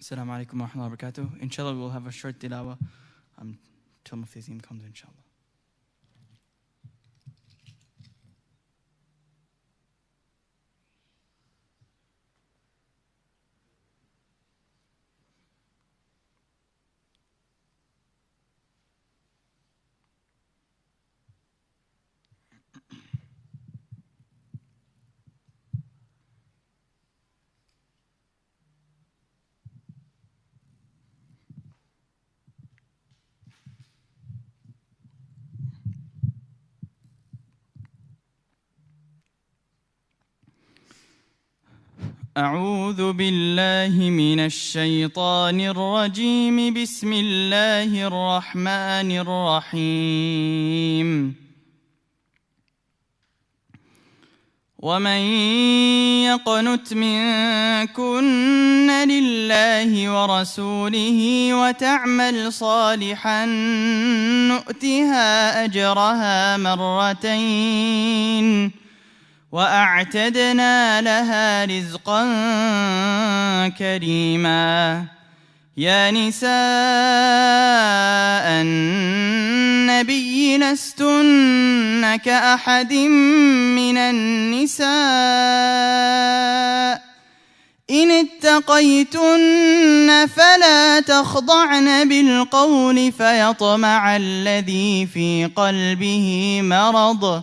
Assalamu alaikum wa rahmatullahi wa barakatuh. Inshallah, we'll have a short tilawah um, till Mufti comes, inshallah. أعوذ بالله من الشيطان الرجيم. بسم الله الرحمن الرحيم. ومن يقنت منكن لله ورسوله وتعمل صالحا نؤتها أجرها مرتين. وأعتدنا لها رزقا كريما. يا نساء النبي لستن كأحد من النساء. إن اتقيتن فلا تخضعن بالقول فيطمع الذي في قلبه مرض.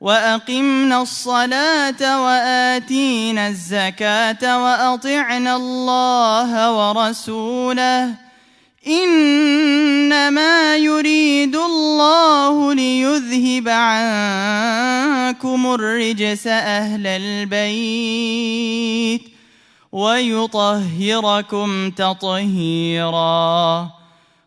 وأقمنا الصلاة وآتينا الزكاة وأطعنا الله ورسوله إنما يريد الله ليذهب عنكم الرجس أهل البيت ويطهركم تطهيراً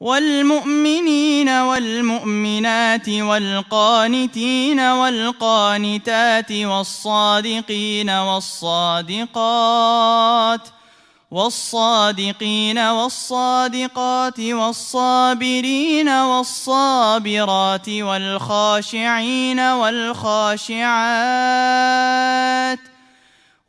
والمؤمنين والمؤمنات والقانتين والقانتات والصادقين والصادقات والصادقين والصادقات والصابرين والصابرات والخاشعين والخاشعات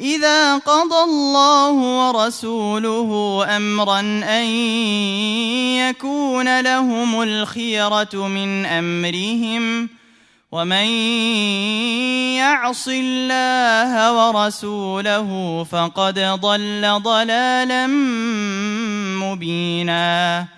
إذا قضى الله ورسوله أمرا أن يكون لهم الخيرة من أمرهم ومن يعص الله ورسوله فقد ضل ضلالا مبينا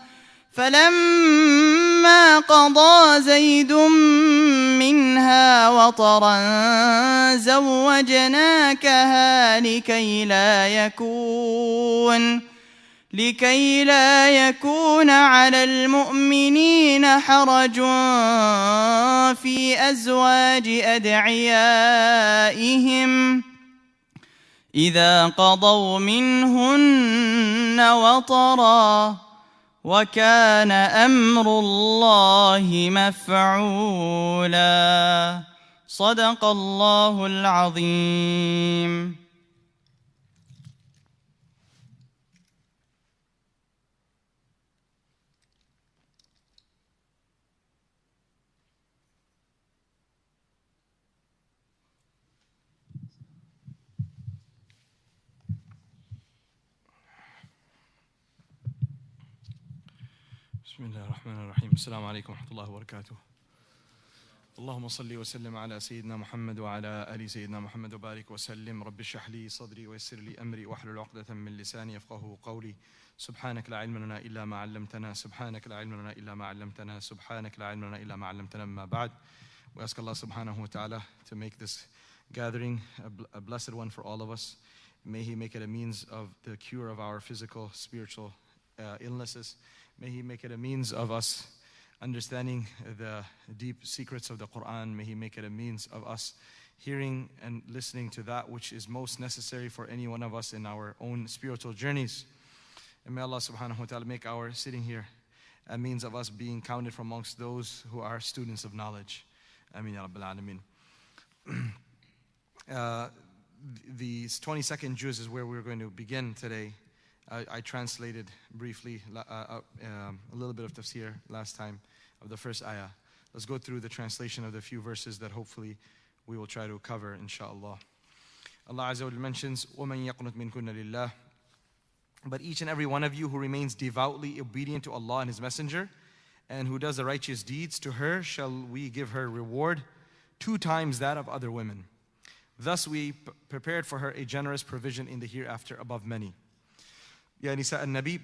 فلما قضى زيد منها وطرا زوجناكها لكي لا يكون لكي لا يكون على المؤمنين حرج في أزواج أدعيائهم. إذا قضوا منهن وطرا وكان أمر الله مفعولا. صدق الله العظيم بسم الله الرحمن الرحيم السلام عليكم ورحمة الله وبركاته. اللهم صل وسلم على سيدنا محمد وعلى آل سيدنا محمد وبارك وسلم. رب اشرح لي صدري ويسر لي أمري واحلل عقدة من لساني يفقه قولي. سبحانك لا علم لنا إلا ما علمتنا. سبحانك لا علم لنا إلا ما علمتنا. سبحانك لا علم لنا إلا ما علمتنا. ما بعد We ask Allah subhanahu wa ta'ala to make this gathering a, bl- a blessed one for all of us. May He make it a means of the cure of our physical, spiritual uh, illnesses. May He make it a means of us understanding the deep secrets of the Quran. May He make it a means of us hearing and listening to that which is most necessary for any one of us in our own spiritual journeys. And may Allah subhanahu wa ta'ala make our sitting here a means of us being counted from amongst those who are students of knowledge. Ameen ya Rabbil Alameen. The 22nd juz is where we're going to begin today. I, I translated briefly la- uh, uh, um, a little bit of tafsir last time of the first ayah. Let's go through the translation of the few verses that hopefully we will try to cover, inshallah. Allah Azza wa Jalla mentions, وَمَن يَقْنُتْ مِنْكُنَّ لِلَّهِ But each and every one of you who remains devoutly obedient to Allah and His Messenger, and who does the righteous deeds, to her shall we give her reward two times that of other women. Thus we p- prepared for her a generous provision in the hereafter above many. Ya Nisa al Nabi,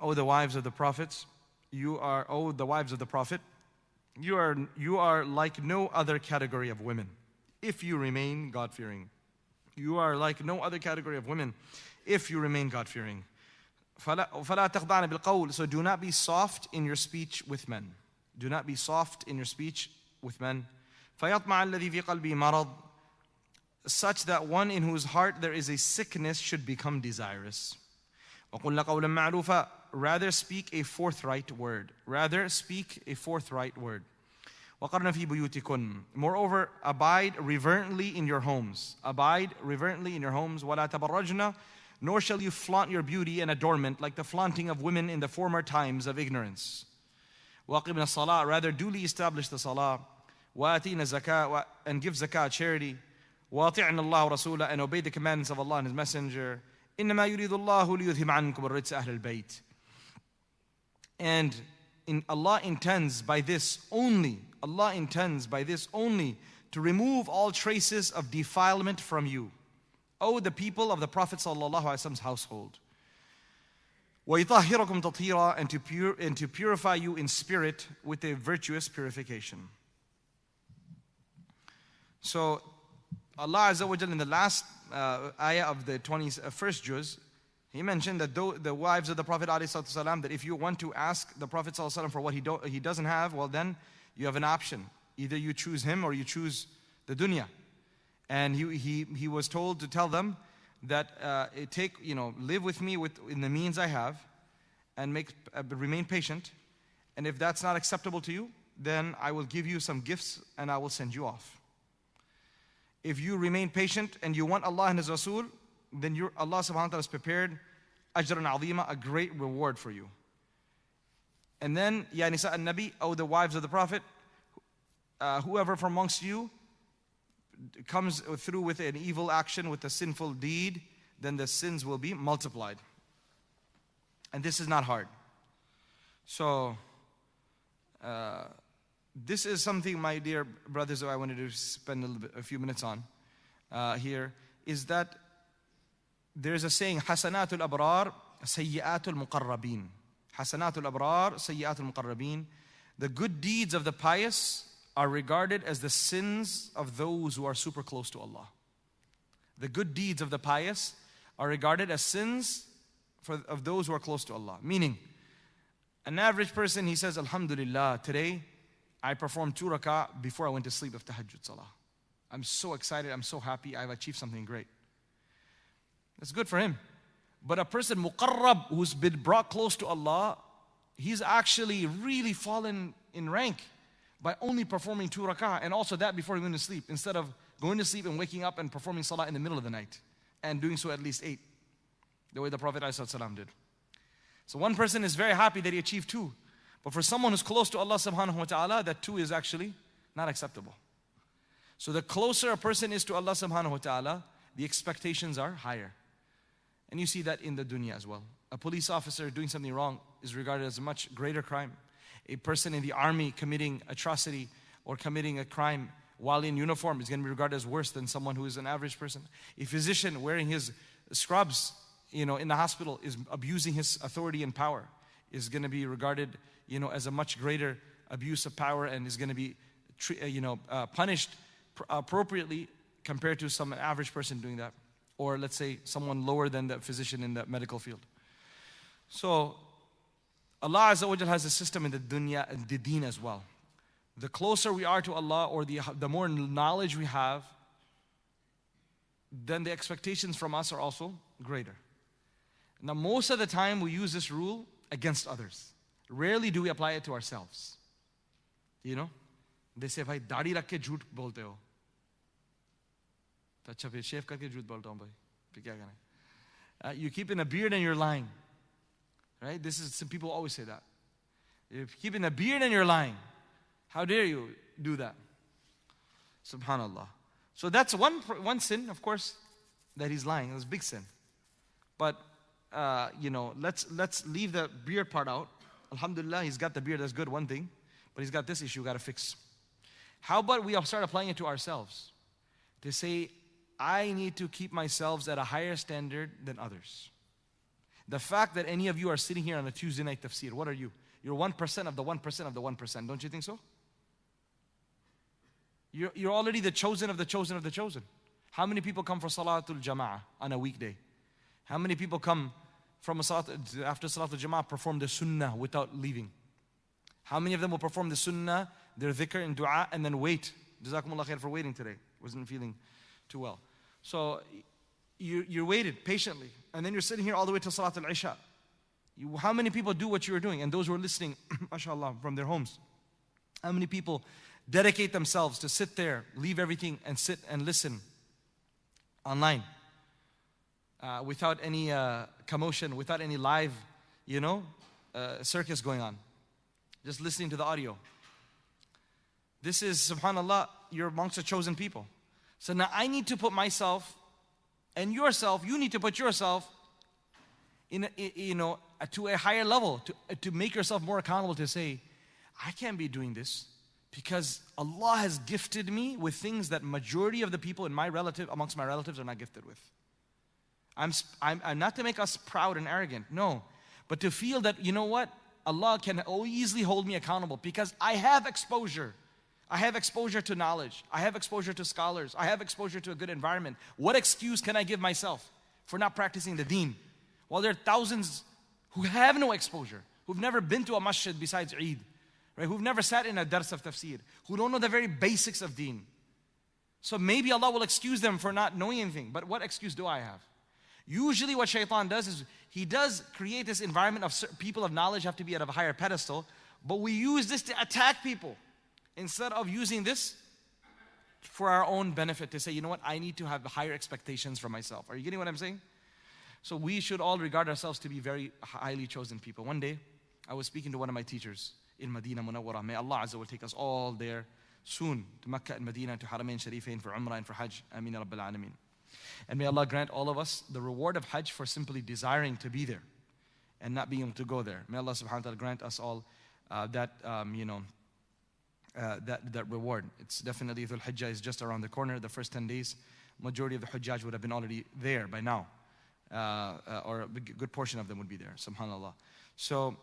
O the wives of the prophets, you are, O the wives of the prophet, you are, you are like no other category of women if you remain God fearing. You are like no other category of women if you remain God fearing. So do not be soft in your speech with men. Do not be soft in your speech with men. Such that one in whose heart there is a sickness should become desirous. وقل قولا معروفا Rather speak a forthright word. Rather speak a forthright word. وقرن في بيوتكن Moreover, abide reverently in your homes. Abide reverently in your homes. ولا تبرجن Nor shall you flaunt your beauty and adornment like the flaunting of women in the former times of ignorance. وَأَقِمْنَا الصَّلَاةِ Rather duly establish the salah. وَآتِينَ الزَّكاة And give zakah, charity. وَأَطِعْنَا اللَّهَ رَسُولَهُ And obey the commandments of Allah and His Messenger. إِنَّمَا يُرِيدُ اللَّهُ لِيُذْهِبَ عَنْكُمُ الرِّجْسَ أَهْلَ الْبَيْتِ And in Allah intends by this only, Allah intends by this only to remove all traces of defilement from you. O the people of the Prophet Prophet's household. وَيُطَهِّرَكُمْ تَطْهِيرًا and to, pure, and to purify you in spirit with a virtuous purification. So Allah Azza wa Jal in the last uh, ayah of the 21st juz, he mentioned that the wives of the Prophet ﷺ, that if you want to ask the Prophet ﷺ for what he, he doesn't have, well then you have an option. Either you choose him or you choose the dunya. And he, he, he was told to tell them that uh, take, you know, live with me with, in the means I have and make, uh, remain patient. And if that's not acceptable to you, then I will give you some gifts and I will send you off. If you remain patient and you want Allah and His Rasul, then your, Allah subhanahu wa ta'ala has prepared ajran azima, a great reward for you. And then, Ya Nisa al Nabi, O the wives of the Prophet, uh, whoever from amongst you comes through with an evil action, with a sinful deed, then the sins will be multiplied. And this is not hard. So, uh, this is something, my dear brothers, that I wanted to spend a, bit, a few minutes on uh, here. Is that there's a saying, Hasanatul Abrar, Sayyiatul Muqarrabin. Hasanatul abrar, sayyatul muqarrabin. The good deeds of the pious are regarded as the sins of those who are super close to Allah. The good deeds of the pious are regarded as sins for, of those who are close to Allah. Meaning, an average person, he says, Alhamdulillah, today I performed two rak'ah before I went to sleep of tahajjud salah. I'm so excited, I'm so happy, I've achieved something great. That's good for him. But a person muqarrab who's been brought close to Allah, he's actually really fallen in rank by only performing two rak'ah and also that before going to sleep instead of going to sleep and waking up and performing salah in the middle of the night and doing so at least eight, the way the Prophet ﷺ did. So one person is very happy that he achieved two. But for someone who's close to Allah subhanahu wa ta'ala, that two is actually not acceptable. So the closer a person is to Allah subhanahu wa ta'ala, the expectations are higher. And you see that in the dunya as well. A police officer doing something wrong is regarded as a much greater crime. A person in the army committing atrocity or committing a crime while in uniform is going to be regarded as worse than someone who is an average person. A physician wearing his scrubs, you know, in the hospital is abusing his authority and power is going to be regarded, you know, as a much greater abuse of power and is going to be, uh, you know, uh, punished appropriately compared to some average person doing that. Or let's say someone lower than the physician in the medical field. So Allah Azza wa has a system in the dunya and the deen as well the closer we are to Allah or the, the more knowledge we have, then the expectations from us are also greater. Now, most of the time we use this rule against others Rarely do we apply it to ourselves. You know? They say, भाई दाढ़ी रख के झूठ बोलते हो तो अच्छा फिर शेव करके झूठ बोलता हूँ भाई फिर क्या करें uh, you keeping a beard and you're lying right this is some people always say that you're keeping a beard and you're lying how dare you do that? Subhanallah. So that's one, one sin, of course, that he's lying. It's a big sin. But, uh, you know, let's, let's leave the beard part out. Alhamdulillah, he's got the beard, that's good, one thing. But he's got this issue got to fix. How about we start applying it to ourselves? To say, I need to keep myself at a higher standard than others. The fact that any of you are sitting here on a Tuesday night tafsir, what are you? You're 1% of the 1% of the 1%. Don't you think so? You're, you're already the chosen of the chosen of the chosen. How many people come for Salatul Jama'ah on a weekday? How many people come from salat, after Salatul Jama'ah perform the Sunnah without leaving? How many of them will perform the Sunnah, their dhikr and dua, and then wait? Jazakumullah khair for waiting today. Wasn't feeling too well. So you, you waited patiently, and then you're sitting here all the way till Salatul Isha. You, how many people do what you are doing? And those who are listening, mashallah, from their homes. How many people dedicate themselves to sit there, leave everything, and sit and listen online uh, without any uh, commotion, without any live, you know, uh, circus going on. Just listening to the audio. This is, subhanAllah, you're amongst the chosen people. So now I need to put myself and yourself, you need to put yourself in, a, you know, to a higher level, to, to make yourself more accountable to say, I can't be doing this because Allah has gifted me with things that majority of the people in my relative amongst my relatives are not gifted with. I'm, I'm, I'm not to make us proud and arrogant, no, but to feel that you know what Allah can easily hold me accountable because I have exposure. I have exposure to knowledge. I have exposure to scholars. I have exposure to a good environment. What excuse can I give myself for not practicing the deen? Well, there are thousands who have no exposure, who've never been to a masjid besides Eid right? Who've never sat in a dars of tafsir, who don't know the very basics of deen. So maybe Allah will excuse them for not knowing anything. But what excuse do I have? Usually, what shaitan does is he does create this environment of people of knowledge have to be at a higher pedestal, but we use this to attack people instead of using this for our own benefit to say, you know what, I need to have higher expectations for myself. Are you getting what I'm saying? So we should all regard ourselves to be very highly chosen people. One day, I was speaking to one of my teachers, in Medina Munawwara. May Allah Azza wa take us all there soon to Mecca and Medina, to Haramain Sharifain for Umrah and for Hajj. Ameen Rabbil Alameen. And may Allah grant all of us the reward of Hajj for simply desiring to be there and not being able to go there. May Allah subhanahu wa ta'ala grant us all uh, that, um, you know, uh, that, that reward. It's definitely Dhul Hijjah is just around the corner. The first 10 days, majority of the Hujjaj would have been already there by now. Uh, uh or a good portion of them would be there, subhanAllah. So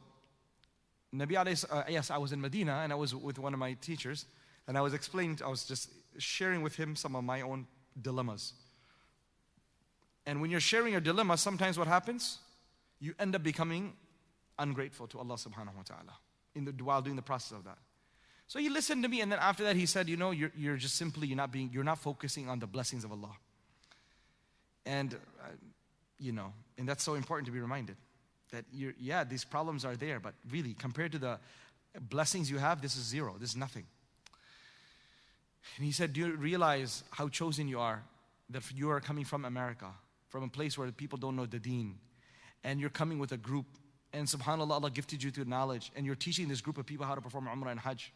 Nabi alayhi, uh, yes, I was in Medina and I was with one of my teachers and I was explaining, I was just sharing with him some of my own dilemmas. And when you're sharing your dilemma, sometimes what happens? You end up becoming ungrateful to Allah subhanahu wa ta'ala in the, while doing the process of that. So he listened to me, and then after that he said, you know, you're, you're just simply, you're not being, you're not focusing on the blessings of Allah. And, uh, you know, and that's so important to be reminded that you're, yeah, these problems are there, but really, compared to the blessings you have, this is zero, this is nothing. And he said, do you realize how chosen you are? That you are coming from America, from a place where people don't know the deen, and you're coming with a group, and subhanAllah, Allah gifted you to knowledge, and you're teaching this group of people how to perform Umrah and Hajj.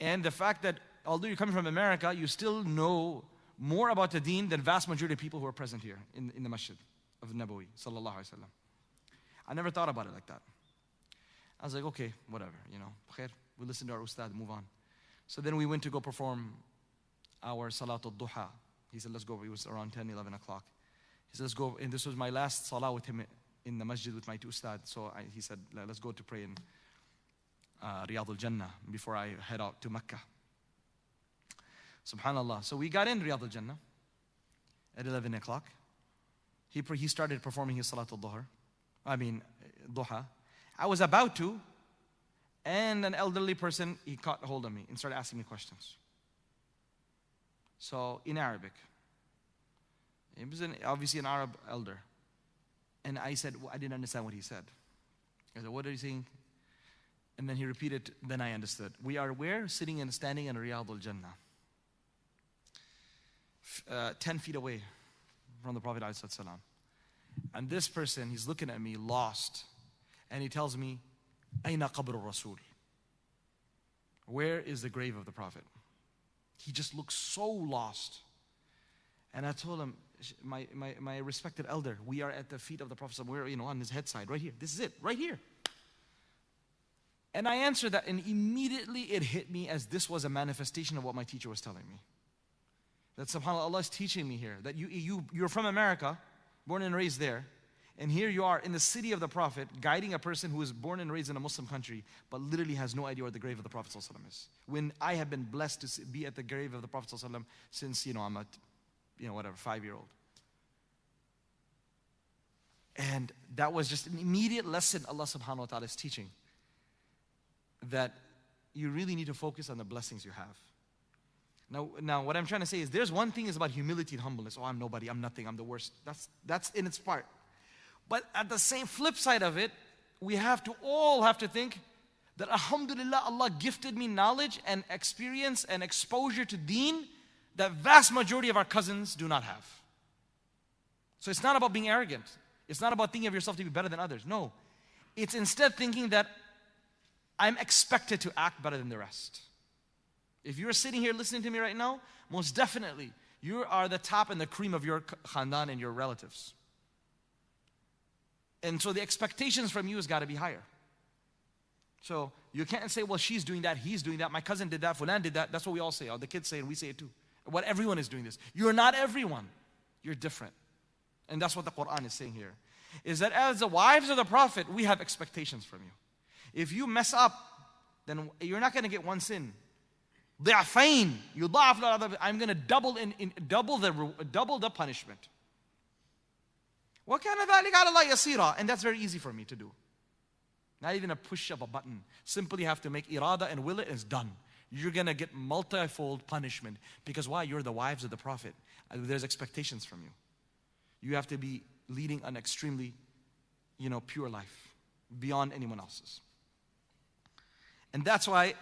And the fact that although you're coming from America, you still know more about the deen than vast majority of people who are present here in, in the masjid of Nabawi, sallallahu wasallam. I never thought about it like that. I was like, okay, whatever, you know, khair, we listen to our ustad, move on. So then we went to go perform our Salatul Duha. He said, let's go. It was around 10, 11 o'clock. He said, let's go. And this was my last salah with him in the masjid with my two ustad. So I, he said, let's go to pray in uh, Riyadh al-Jannah before I head out to Mecca. Subhanallah. So we got in Riyadh al-Jannah at 11 o'clock. He, he started performing his Salatul Dhuhr. I mean, Duha. I was about to, and an elderly person, he caught hold of me and started asking me questions. So, in Arabic. He was an, obviously an Arab elder. And I said, well, I didn't understand what he said. I said, What are you saying? And then he repeated, then I understood. We are where? Sitting and standing in Riyadh al Jannah. Uh, 10 feet away from the Prophet. And this person, he's looking at me, lost. And he tells me, Aina qabr Rasul. Where is the grave of the Prophet? He just looks so lost. And I told him, my, my, my respected elder, we are at the feet of the Prophet. We're you know, on his head side, right here. This is it, right here. And I answered that, and immediately it hit me as this was a manifestation of what my teacher was telling me. That subhanAllah, Allah is teaching me here that you, you, you're from America, born and raised there, and here you are in the city of the Prophet, guiding a person who is born and raised in a Muslim country, but literally has no idea where the grave of the Prophet is. When I have been blessed to be at the grave of the Prophet since, you know, I'm a, you know, whatever, five year old. And that was just an immediate lesson Allah subhanahu wa ta'ala is teaching that you really need to focus on the blessings you have. Now, now what I'm trying to say is there's one thing is about humility and humbleness. Oh, I'm nobody, I'm nothing, I'm the worst. That's that's in its part. But at the same flip side of it, we have to all have to think that Alhamdulillah, Allah gifted me knowledge and experience and exposure to deen that vast majority of our cousins do not have. So it's not about being arrogant. It's not about thinking of yourself to be better than others. No. It's instead thinking that I'm expected to act better than the rest. If you're sitting here listening to me right now, most definitely you are the top and the cream of your khandan and your relatives. And so the expectations from you has got to be higher. So you can't say, well, she's doing that, he's doing that, my cousin did that, Fulan did that. That's what we all say. All the kids say, and we say it too. What everyone is doing this. You're not everyone. You're different. And that's what the Quran is saying here. Is that as the wives of the Prophet, we have expectations from you. If you mess up, then you're not going to get one sin. ضعفين يضاعف I'm going to double in, in double the double the punishment. وكان ذلك على الله يسيرا and that's very easy for me to do. Not even a push of a button. Simply have to make irada and will it is done. You're going to get multifold punishment because why? You're the wives of the prophet. Uh, there's expectations from you. You have to be leading an extremely, you know, pure life beyond anyone else's. And that's why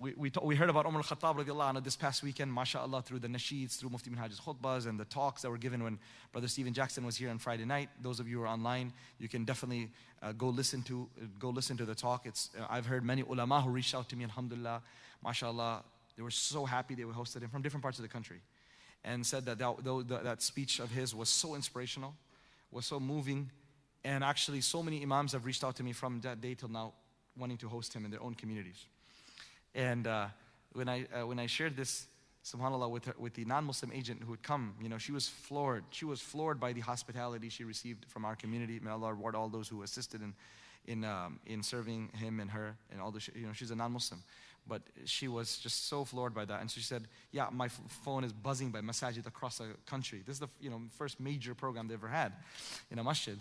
we, we, we heard about Umar al-Khattab this past weekend, mashallah, through the nasheeds, through Mufti Minhaj's khutbahs and the talks that were given when Brother Stephen Jackson was here on Friday night. Those of you who are online, you can definitely uh, go listen to go listen to the talk. It's, uh, I've heard many ulama who reached out to me, alhamdulillah, mashallah. They were so happy they were hosted him from different parts of the country and said that that, that, that speech of his was so inspirational, was so moving, and actually so many imams have reached out to me from that day till now wanting to host him in their own communities. And uh, when, I, uh, when I shared this, subhanAllah, with, her, with the non Muslim agent who had come, you know, she was floored. She was floored by the hospitality she received from our community. May Allah reward all those who assisted in, in, um, in serving him and her and all the, you know, she's a non-Muslim. But she was just so floored by that. And she said, yeah, my phone is buzzing by masajid across the country. This is the you know, first major program they ever had in a masjid.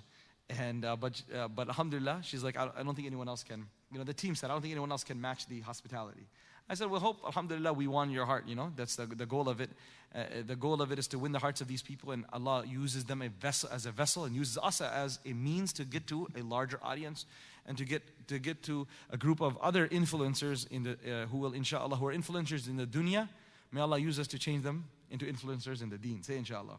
And, uh, but, uh, but alhamdulillah, she's like, I, I don't think anyone else can, you know, the team said, I don't think anyone else can match the hospitality. I said, well, hope, alhamdulillah, we won your heart, you know, that's the, the goal of it. Uh, the goal of it is to win the hearts of these people and Allah uses them a vessel, as a vessel and uses us as a means to get to a larger audience and to get, to get to a group of other influencers in the, uh, who will, inshallah, who are influencers in the dunya. May Allah use us to change them into influencers in the deen. Say inshallah.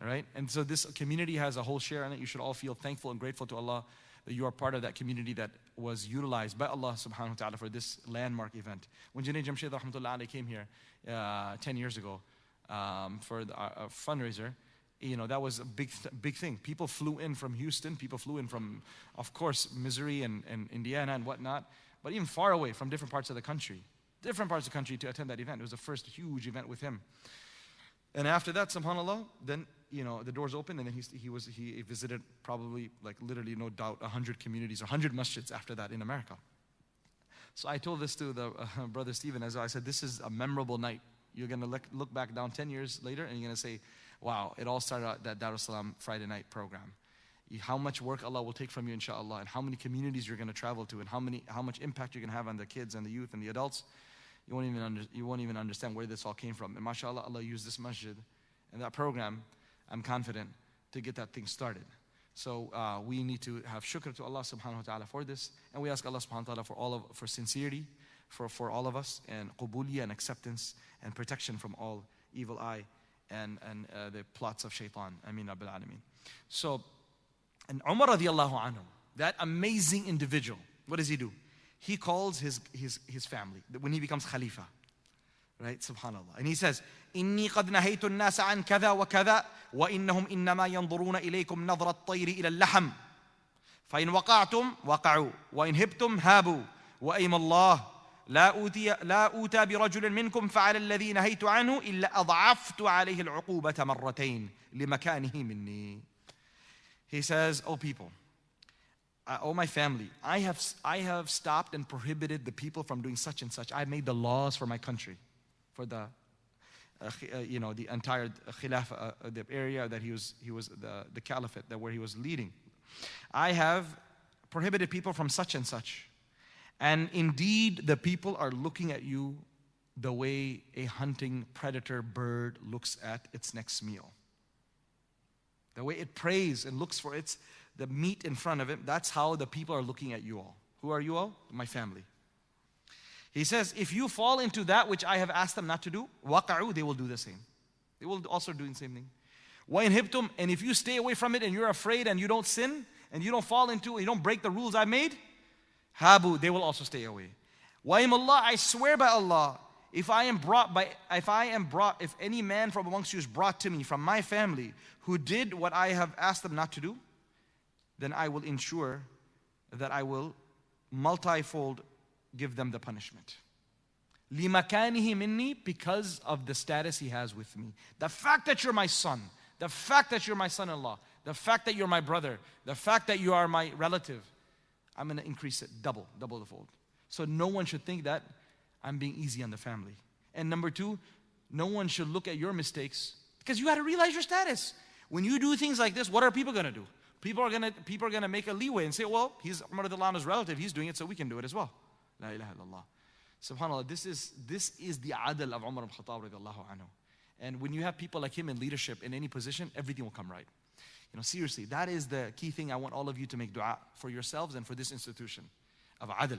All right? And so this community has a whole share in it. You should all feel thankful and grateful to Allah that you are part of that community that was utilized by Allah subhanahu wa ta'ala for this landmark event. When Junaid Jamshed came here uh, 10 years ago um, for the, uh, fundraiser, you know, that was a big, th- big thing. People flew in from Houston, people flew in from, of course, Missouri and, and Indiana and whatnot, but even far away from different parts of the country, different parts of the country to attend that event. It was the first huge event with him. And after that, subhanAllah, then, you know, the doors opened and then he, he, was, he visited probably, like literally, no doubt, 100 communities or 100 masjids after that in America. So I told this to the uh, brother Stephen as. I said, this is a memorable night. You're going to look, look back down 10 years later and you're going to say, wow, it all started at that Darussalam Friday night program. How much work Allah will take from you, inshallah, and how many communities you're going to travel to, and how, many, how much impact you're going to have on the kids and the youth and the adults. You won't, even under, you won't even understand where this all came from. And mashallah, Allah used this masjid and that program, I'm confident, to get that thing started. So uh, we need to have shukr to Allah subhanahu wa ta'ala for this. And we ask Allah subhanahu wa ta'ala for all of for sincerity, for, for all of us, and qubuliyah and acceptance and protection from all evil eye and, and uh, the plots of shaitan. Ameen Rabbil Alameen. So, and Umar radiallahu anhu, that amazing individual, what does he do? He calls his, his, his family when he becomes Khalifa. Right? Subhanallah. And he says, إني قد نهيت الناس عن كذا وكذا وإنهم إنما ينظرون إليكم نظر الطير إلى اللحم فإن وقعتم وقعوا وإن هبتم هابوا وأيم الله لا أوتي لا أوتى برجل منكم فعل الذي نهيت عنه إلا أضعفت عليه العقوبة مرتين لمكانه مني. He says, "O oh people, uh, oh my family, I have I have stopped and prohibited the people from doing such and such. I made the laws for my country, for the uh, uh, you know, the entire khilafah, uh, the area that he was, he was the, the caliphate, that where he was leading. I have prohibited people from such and such. And indeed, the people are looking at you the way a hunting predator bird looks at its next meal. The way it prays and looks for its the meat in front of it, that's how the people are looking at you all. Who are you all? My family. He says, if you fall into that which I have asked them not to do, waqa'u, they will do the same. They will also do the same thing. Wa inhibtum, and if you stay away from it and you're afraid and you don't sin and you don't fall into, it, you don't break the rules I made, habu, they will also stay away. Wa Allah, I swear by Allah, if I am brought by, if I am brought, if any man from amongst you is brought to me from my family who did what I have asked them not to do, then I will ensure that I will multifold give them the punishment. لِمَكَانِهِ minni because of the status he has with me. The fact that you're my son, the fact that you're my son-in-law, the fact that you're my brother, the fact that you are my relative, I'm going to increase it double, double the fold. So no one should think that I'm being easy on the family. And number two, no one should look at your mistakes because you got to realize your status. When you do things like this, what are people going to do? People are going to people are going to make a leeway and say, "Well, he's Umar relative, he's doing it, so we can do it as well." La ilaha illallah. SubhanAllah, this is, this is the adl of Umar ibn Khattab radiallahu anhu. And when you have people like him in leadership in any position, everything will come right. You know, seriously, that is the key thing I want all of you to make dua for yourselves and for this institution of adl,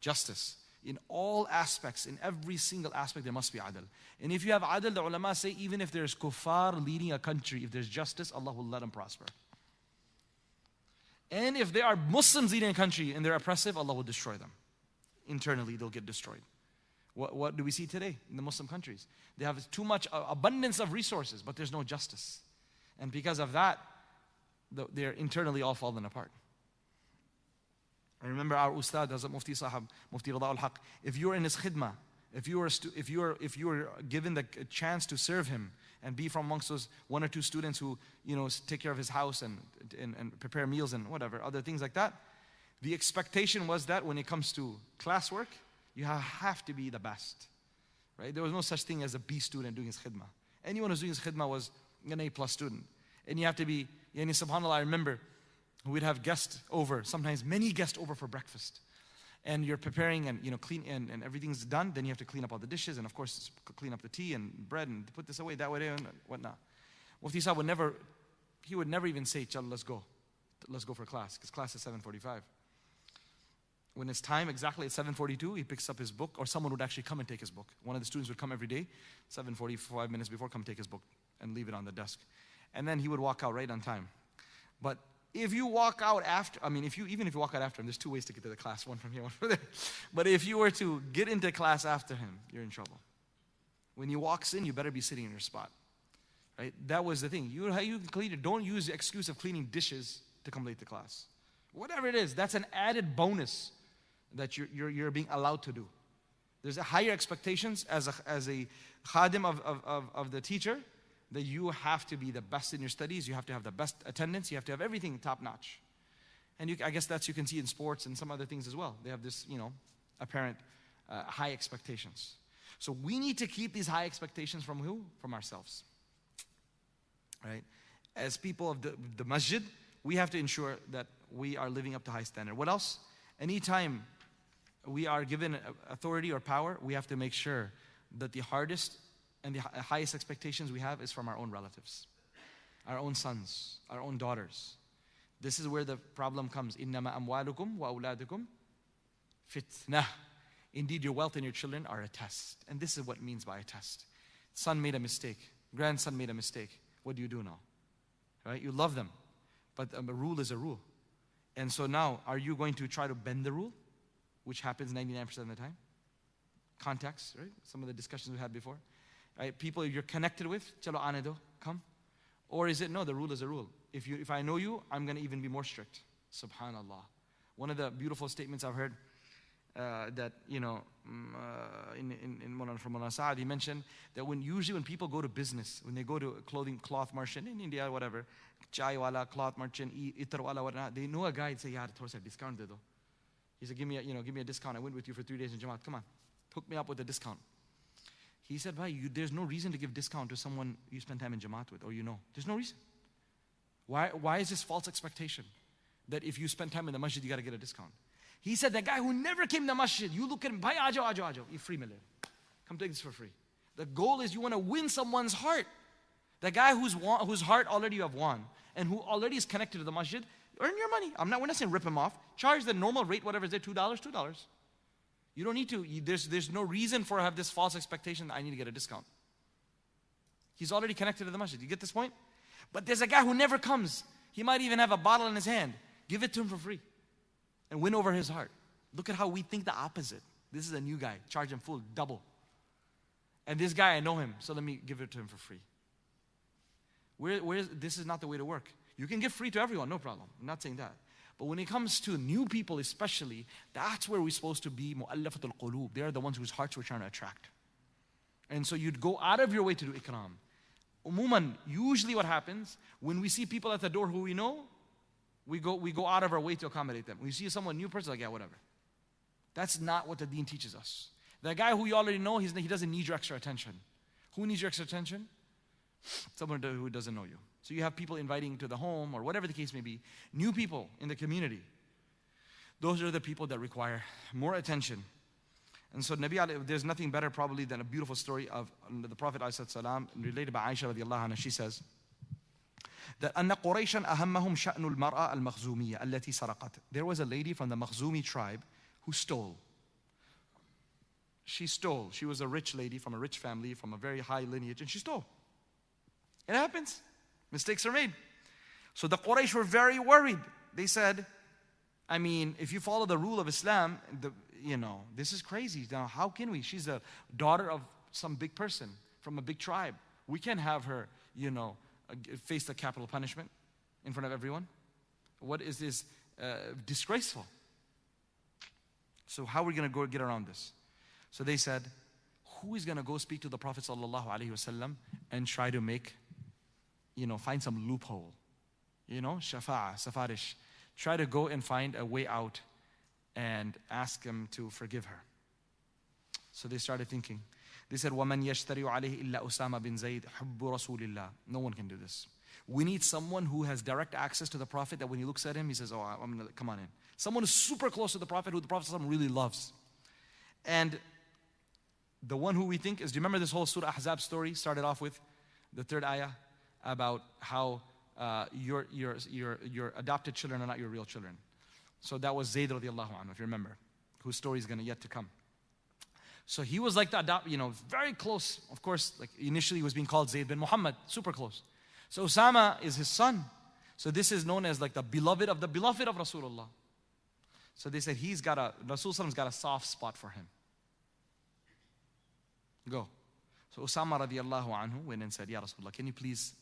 justice. In all aspects, in every single aspect, there must be adl. And if you have adl, the ulama say, even if there's kuffar leading a country, if there's justice, Allah will let them prosper. And if there are Muslims leading a country and they're oppressive, Allah will destroy them internally they'll get destroyed. What, what do we see today in the Muslim countries? They have too much abundance of resources, but there's no justice. And because of that, they're internally all falling apart. I remember our ustad, Hazrat Mufti Sahab, Mufti Rada al-Haq, if you're in his khidmah, if you, are if, you are, if you are given the chance to serve him and be from amongst those one or two students who, you know, take care of his house and, and, and prepare meals and whatever, other things like that, The expectation was that when it comes to classwork, you have to be the best. Right? There was no such thing as a B student doing his khidmah. Anyone who's doing his khidmah was an A plus student. And you have to be, yani subhanAllah, I remember we'd have guests over, sometimes many guests over for breakfast. And you're preparing and you know clean and, and everything's done, then you have to clean up all the dishes and of course clean up the tea and bread and put this away, that way and whatnot. Mufti Saab would never, he would never even say, Chal, let's go. Let's go for class, because class is 745. When it's time exactly at 7:42, he picks up his book, or someone would actually come and take his book. One of the students would come every day, 7:45 minutes before, come take his book and leave it on the desk, and then he would walk out right on time. But if you walk out after, I mean, if you even if you walk out after him, there's two ways to get to the class, one from here, one from there. But if you were to get into class after him, you're in trouble. When he walks in, you better be sitting in your spot. Right? That was the thing. You, you clean it. Don't use the excuse of cleaning dishes to come late to class. Whatever it is, that's an added bonus that you're, you're, you're being allowed to do. There's a higher expectations as a, as a khadim of, of, of, of the teacher that you have to be the best in your studies, you have to have the best attendance, you have to have everything top notch. And you, I guess that's you can see in sports and some other things as well. They have this, you know, apparent uh, high expectations. So we need to keep these high expectations from who? From ourselves. Right? As people of the, the masjid, we have to ensure that we are living up to high standard. What else? Anytime we are given authority or power, we have to make sure that the hardest and the highest expectations we have is from our own relatives, our own sons, our own daughters. This is where the problem comes. إِنَّمَا أَمْوَالُكُمْ وَأَوْلَادُكُمْ fitna. Indeed, your wealth and your children are a test. And this is what it means by a test. Son made a mistake. Grandson made a mistake. What do you do now? Right? You love them. But um, a rule is a rule. And so now, are you going to try to bend the rule? Which happens 99% of the time. Context, right? Some of the discussions we had before. Right? People you're connected with, chalo anedo, come. Or is it no, the rule is a rule. If you if I know you, I'm gonna even be more strict. Subhanallah. One of the beautiful statements I've heard uh, that you know mm, uh, in in, from Mullah Saad, he mentioned that when usually when people go to business, when they go to a clothing cloth merchant in India, whatever, chai wala, cloth merchant, wala, whatnot, they know a guy and say, "Yeah, thoda a discount de do." He said, "Give me a you know give me a discount. I went with you for three days in Jamaat. Come on, hook me up with a discount." He said, Bhai, you, there's no reason to give discount to someone you spend time in Jamaat with or you know. There's no reason. Why, why is this false expectation that if you spend time in the masjid, you got to get a discount? He said, the guy who never came to the masjid, you look at him, Bhai, ajo, ajo, ajo, you free mile. Come take this for free. The goal is you want to win someone's heart. The guy whose, whose heart already you have won and who already is connected to the masjid, earn your money. I'm not, we're not saying rip him off. Charge the normal rate, whatever is there, $2, $2. You don't need to, there's, there's no reason for have this false expectation that I need to get a discount. He's already connected to the masjid. You get this point? But there's a guy who never comes. He might even have a bottle in his hand. Give it to him for free and win over his heart. Look at how we think the opposite. This is a new guy. Charge him full, double. And this guy, I know him, so let me give it to him for free. Where, where this is not the way to work. You can give free to everyone, no problem. I'm not saying that. But when it comes to new people, especially, that's where we're supposed to be mu'allafatul qulub. They're the ones whose hearts we're trying to attract. And so you'd go out of your way to do ikram. Umuman, usually what happens, when we see people at the door who we know, we go, we go out of our way to accommodate them. You see someone new person, like, yeah, whatever. That's not what the deen teaches us. The guy who you already know, he doesn't need your extra attention. Who needs your extra attention? Someone who doesn't know you. So you have people inviting to the home or whatever the case may be, new people in the community. Those are the people that require more attention. And so Nabi, there's nothing better probably than a beautiful story of the Prophet ﷺ related by Aisha radiallahu anha. She says that أن قريشا أهمهم شأن المرأة المخزومية التي سرقت. There was a lady from the Makhzumi tribe who stole. She stole. She was a rich lady from a rich family, from a very high lineage, and she stole. It happens. Mistakes are made. So the Quraysh were very worried. They said, I mean, if you follow the rule of Islam, the, you know, this is crazy. Now, how can we? She's a daughter of some big person from a big tribe. We can't have her, you know, face the capital punishment in front of everyone. What is this? Uh, disgraceful. So, how are we going to go get around this? So they said, Who is going to go speak to the Prophet ﷺ and try to make you know, find some loophole. You know, shafa'a, safarish. Try to go and find a way out and ask him to forgive her. So they started thinking. They said, وَمَنْ يَشْتَرِي عَلَيْهِ إِلَّا أُسَامَ بِن زَيْدٍ حُبُّ رَسُولِ اللَّهِ No one can do this. We need someone who has direct access to the Prophet that when he looks at him, he says, Oh, I'm gonna come on in. Someone who's super close to the Prophet, who the Prophet really loves. And the one who we think is, do you remember this whole Surah Ahzab story? Started off with the third ayah About how uh, your, your, your, your adopted children are not your real children. So that was Zayd radiallahu anhu, if you remember, whose story is going to yet to come. So he was like the adopt, you know, very close. Of course, like initially he was being called Zayd bin Muhammad, super close. So Osama is his son. So this is known as like the beloved of the beloved of Rasulullah. So they said he's got a Rasulullah got a soft spot for him. Go. So Osama radiallahu anhu went and said, Ya Rasulullah, can you please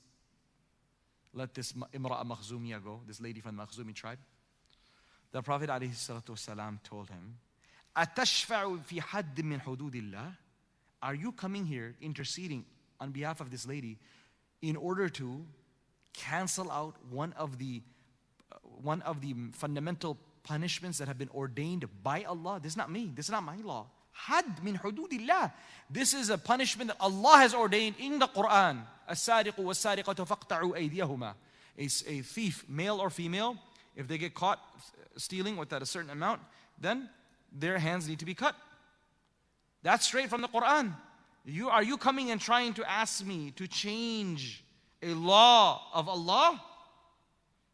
let this Imra'a Makhzumiyya go, this lady from the Makhzumi tribe? The Prophet ﷺ told him, أَتَشْفَعُ فِي حَدٍّ مِّن حُدُودِ اللَّهِ Are you coming here interceding on behalf of this lady in order to cancel out one of the uh, one of the fundamental punishments that have been ordained by Allah? This is not me. This is not my law. Had min hududillah. This is a punishment that Allah has ordained in the Quran. السارق والسارقة فاقطعوا أيديهما. A, a thief, male or female, if they get caught stealing with that a certain amount, then their hands need to be cut. That's straight from the Quran. You, are you coming and trying to ask me to change a law of Allah?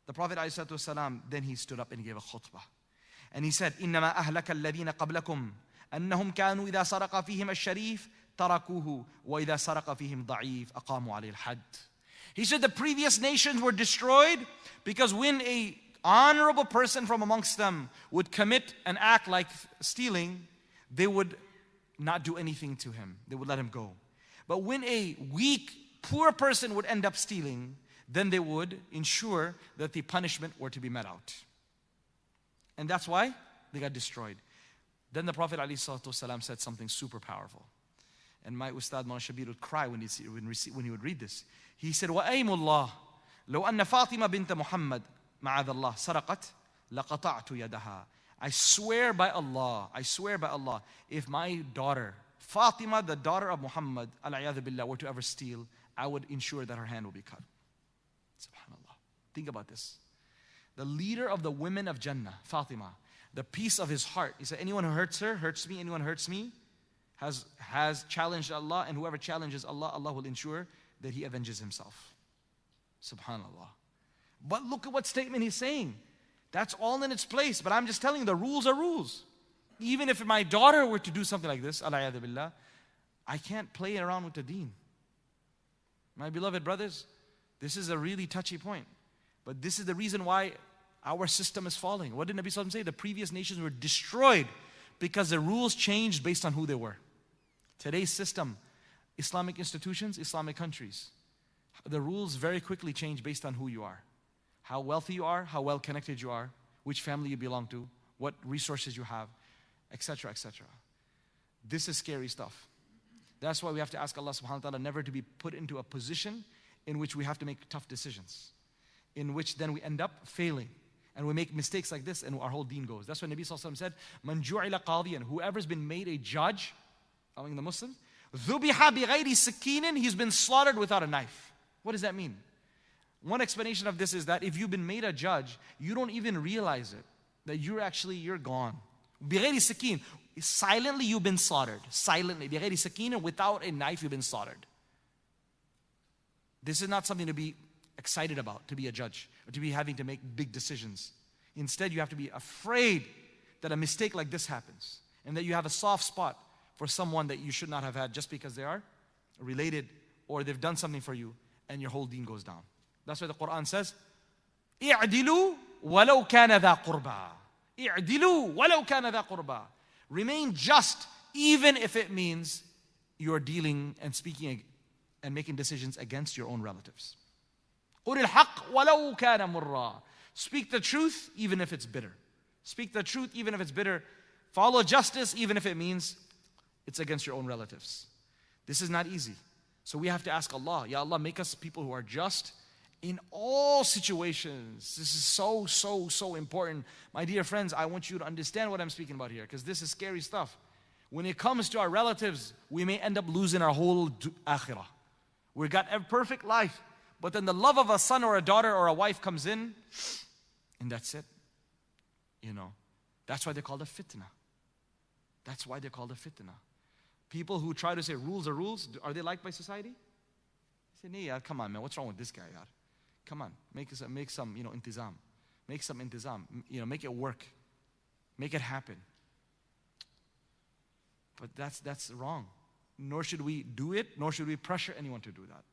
The Prophet ﷺ, then he stood up and he gave a khutbah. And he said, إِنَّمَا أَهْلَكَ الَّذِينَ قَبْلَكُمْ أَنَّهُمْ كَانُوا إِذَا سَرَقَ فِيهِمَ الشَّرِيفِ تَرَكُوهُ وَإِذَا سَرَقَ فِيهِمْ ضَعِيفٌ أَقَامُوا عَلَيْهِ الْحَدِّ He said the previous nations were destroyed because when a honorable person from amongst them would commit an act like stealing, they would not do anything to him. They would let him go. But when a weak, poor person would end up stealing, then they would ensure that the punishment were to be met out. And that's why they got destroyed. Then the Prophet ﷺ said something super powerful. And my Ustad Mawlana Shabir would cry when he, when he would read this. He said, وَأَيْمُ اللَّهِ لو أن فاطمة بنت محمد معاذ الله سرقت لقطعت يدها I swear by Allah, I swear by Allah, if my daughter, Fatima, the daughter of Muhammad, billah, were to ever steal, I would ensure that her hand will be cut. Subhanallah. Think about this. The leader of the women of Jannah, Fatima, the peace of his heart. He said, Anyone who hurts her, hurts me, anyone hurts me, has, has challenged Allah, and whoever challenges Allah, Allah will ensure that he avenges himself. Subhanallah. But look at what statement he's saying. That's all in its place. But I'm just telling you, the rules are rules. Even if my daughter were to do something like this, billah, I can't play around with the deen. My beloved brothers, this is a really touchy point. But this is the reason why our system is falling. What did Nabi Sallallahu say? The previous nations were destroyed because the rules changed based on who they were. Today's system, Islamic institutions, Islamic countries, the rules very quickly change based on who you are how wealthy you are, how well connected you are, which family you belong to, what resources you have, etc., etc. This is scary stuff. That's why we have to ask Allah subhanahu wa ta'ala never to be put into a position in which we have to make tough decisions, in which then we end up failing and we make mistakes like this, and our whole deen goes. That's what Nabi Sallallahu said, Man ju'ila qadiyan, whoever's been made a judge, among the Muslims, Dhubiha bighayri sakinin, he's been slaughtered without a knife. What does that mean? One explanation of this is that if you've been made a judge, you don't even realize it, that you're actually, you're gone. Bighayri sakin, silently you've been slaughtered. Silently, bighayri sakinin, without a knife you've been slaughtered. This is not something to be excited about to be a judge or to be having to make big decisions instead you have to be afraid that a mistake like this happens and that you have a soft spot for someone that you should not have had just because they are related or they've done something for you and your whole deen goes down that's why the Quran says, اعدلوا ولو كان ذا قربى. اعدلوا ولو كان ذا قربى. Remain just even if it means you're dealing and speaking and making decisions against your own relatives. قل الحق ولو كان مرا. Speak the truth even if it's bitter. Speak the truth even if it's bitter. Follow justice even if it means it's against your own relatives. This is not easy. So we have to ask Allah, Ya Allah, make us people who are just In all situations. This is so, so, so important. My dear friends, I want you to understand what I'm speaking about here because this is scary stuff. When it comes to our relatives, we may end up losing our whole akhirah. We got a perfect life, but then the love of a son or a daughter or a wife comes in, and that's it. You know, that's why they're called a fitna. That's why they're called a fitna. People who try to say rules are rules, are they liked by society? say, nee, come on, man, what's wrong with this guy, yaar? Come on, make, some, make some, you know, intizam. Make some intizam. You know, make it work. Make it happen. But that's, that's wrong. Nor should we do it, nor should we pressure anyone to do that.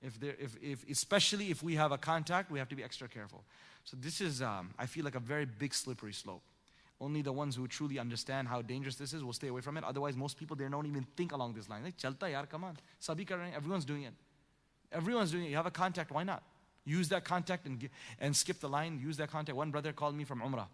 If there, if, if, especially if we have a contact, we have to be extra careful. So this is, um, I feel like a very big slippery slope. Only the ones who truly understand how dangerous this is will stay away from it. Otherwise, most people they don't even think along this line. Like, chalta yaar, come on. Sabhi kar everyone's doing it. Everyone's doing it. You have a contact, why not? Use that contact and, and skip the line. Use that contact. One brother called me from Umrah.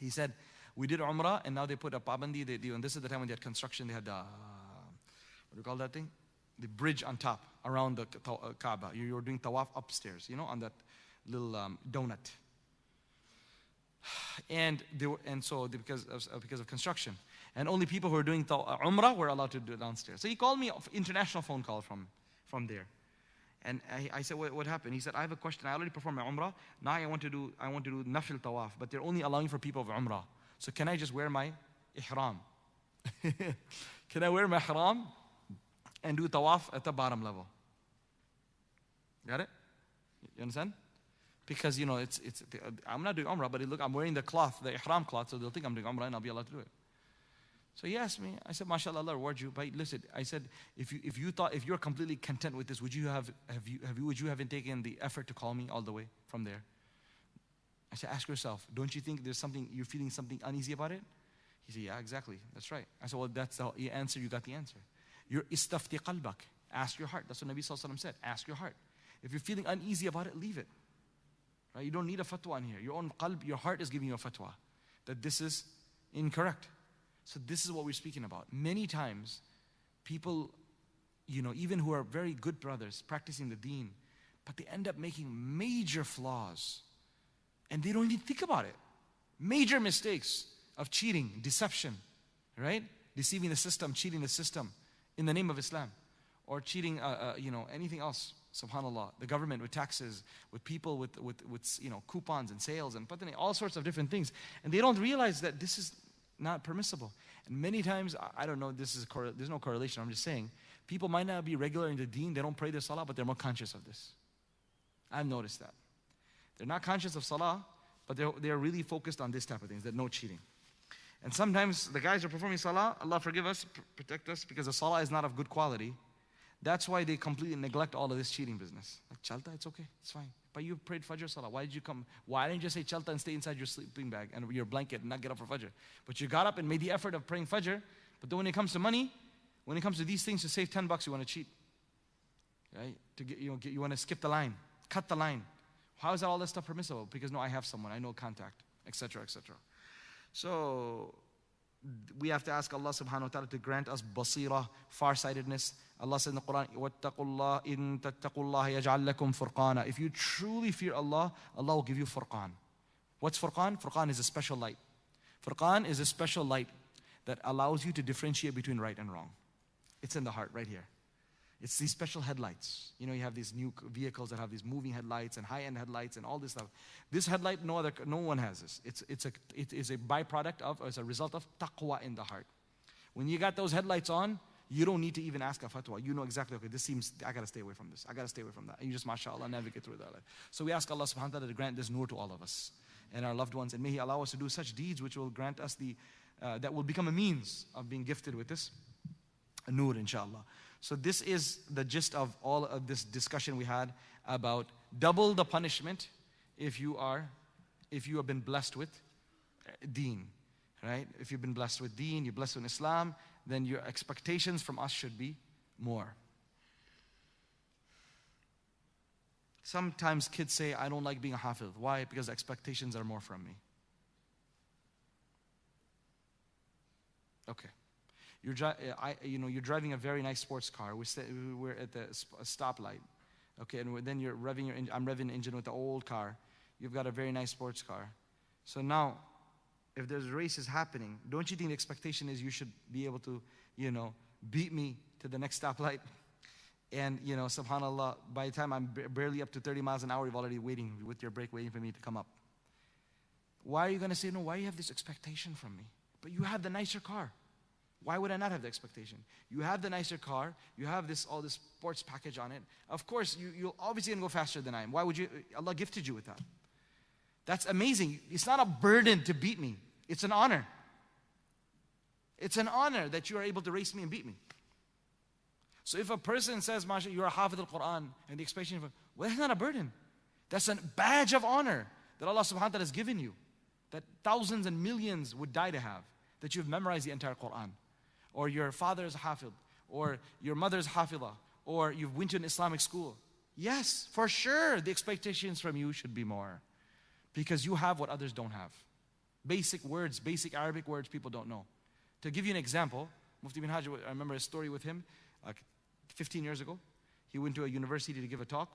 He said, we did Umrah and now they put a pabandi. They, they, and this is the time when they had construction. They had, uh, what do you call that thing? The bridge on top around the uh, Kaaba. You're doing tawaf upstairs, you know, on that little um, donut. And, they were, and so they, because, of, uh, because of construction. And only people who are doing uh, Umrah were allowed to do it downstairs. So he called me, international phone call from, from there. And I, I said, what, what, happened? He said, I have a question. I already performed my Umrah. Now I want to do, I want to do Nafil Tawaf, but they're only allowing for people of Umrah. So can I just wear my ihram? can I wear my ihram and do tawaf at the bottom level? Got it? You understand? Because you know it's it's uh, I'm not doing umrah, but look, I'm wearing the cloth, the ihram cloth, so they'll think I'm doing umrah and I'll be allowed to do it. So he asked me, I said, MashaAllah, Allah reward you. But listen, I said, if you if you thought if you're completely content with this, would you have have you have you would you have taken the effort to call me all the way from there? I said, ask yourself, don't you think there's something, you're feeling something uneasy about it? He said, yeah, exactly. That's right. I said, well, that's the answer. You got the answer. You're istafti qalbak. Ask your heart. That's what Nabi Sallallahu said. Ask your heart. If you're feeling uneasy about it, leave it. Right? You don't need a fatwa in here. Your own qalb, your heart is giving you a fatwa that this is incorrect. So this is what we're speaking about. Many times, people, you know, even who are very good brothers practicing the deen, but they end up making major flaws and they don't even think about it. Major mistakes of cheating, deception, right? Deceiving the system, cheating the system in the name of Islam, or cheating, uh, uh, you know, anything else. Subhanallah, the government with taxes, with people with, with, with you know, coupons and sales and all sorts of different things. And they don't realize that this is not permissible. And many times, I don't know, this is there's no correlation, I'm just saying, people might not be regular in the deen, they don't pray the salah, but they're more conscious of this. I've noticed that. They're not conscious of salah, but they're, they're really focused on this type of things, that no cheating. And sometimes the guys are performing salah, Allah forgive us, protect us, because the salah is not of good quality. That's why they completely neglect all of this cheating business. Like, chalta, it's okay, it's fine. But you prayed Fajr Salah. Why did you come? Why didn't you say chalta and stay inside your sleeping bag and your blanket and not get up for Fajr? But you got up and made the effort of praying Fajr. But then when it comes to money, when it comes to these things to save 10 bucks, you want to cheat. Right? To get, you, know, get, you want to skip the line, cut the line. How is that all this stuff permissible? Because no, I have someone, I know contact, etc., etc. So we have to ask Allah subhanahu wa ta'ala to grant us basira, farsightedness. Allah said in the Quran, وَاتَّقُوا اللَّهِ إِن تَتَّقُوا اللَّهَ يَجْعَلْ لَكُمْ فُرْقَانًا If you truly fear Allah, Allah will give you furqan. What's furqan? Furqan is a special light. Furqan is a special light that allows you to differentiate between right and wrong. It's in the heart, right here. It's these special headlights. You know, you have these new vehicles that have these moving headlights and high-end headlights and all this stuff. This headlight, no other, no one has this. It's, it's a, it is a byproduct of, or as a result of taqwa in the heart. When you got those headlights on, you don't need to even ask a fatwa. You know exactly, okay, this seems, I gotta stay away from this. I gotta stay away from that. And you just, mashallah, navigate through that. So we ask Allah subhanahu wa ta'ala to grant this nur to all of us and our loved ones. And may He allow us to do such deeds which will grant us the, uh, that will become a means of being gifted with this nur, inshallah. So, this is the gist of all of this discussion we had about double the punishment if you are, if you have been blessed with uh, deen, right? If you've been blessed with deen, you're blessed with Islam, then your expectations from us should be more. Sometimes kids say, I don't like being a hafiz. Why? Because expectations are more from me. Okay. You're, I, you know, you're driving a very nice sports car. We we're at the stoplight. Okay, and then you're revving your engine. I'm revving the engine with the old car. You've got a very nice sports car. So now, if there's races happening, don't you think the expectation is you should be able to, you know, beat me to the next stoplight? And, you know, subhanAllah, by the time I'm barely up to 30 miles an hour, you've already waiting with your brake, waiting for me to come up. Why are you going to say, no, why do you have this expectation from me? But you have the nicer car. Why would I not have the expectation? You have the nicer car, you have this all this sports package on it. Of course, you, you're obviously gonna go faster than I am. Why would you? Allah gifted you with that. That's amazing. It's not a burden to beat me, it's an honor. It's an honor that you are able to race me and beat me. So if a person says, Masha, you're a Hafid al Quran, and the expectation of, well, that's not a burden. That's a badge of honor that Allah subhanahu wa ta'ala has given you, that thousands and millions would die to have, that you've memorized the entire Quran or your father is a hafid, or your mother is hafila, or you've went to an Islamic school. Yes, for sure, the expectations from you should be more. Because you have what others don't have. Basic words, basic Arabic words people don't know. To give you an example, Mufti bin Hajj, I remember a story with him like 15 years ago. He went to a university to give a talk.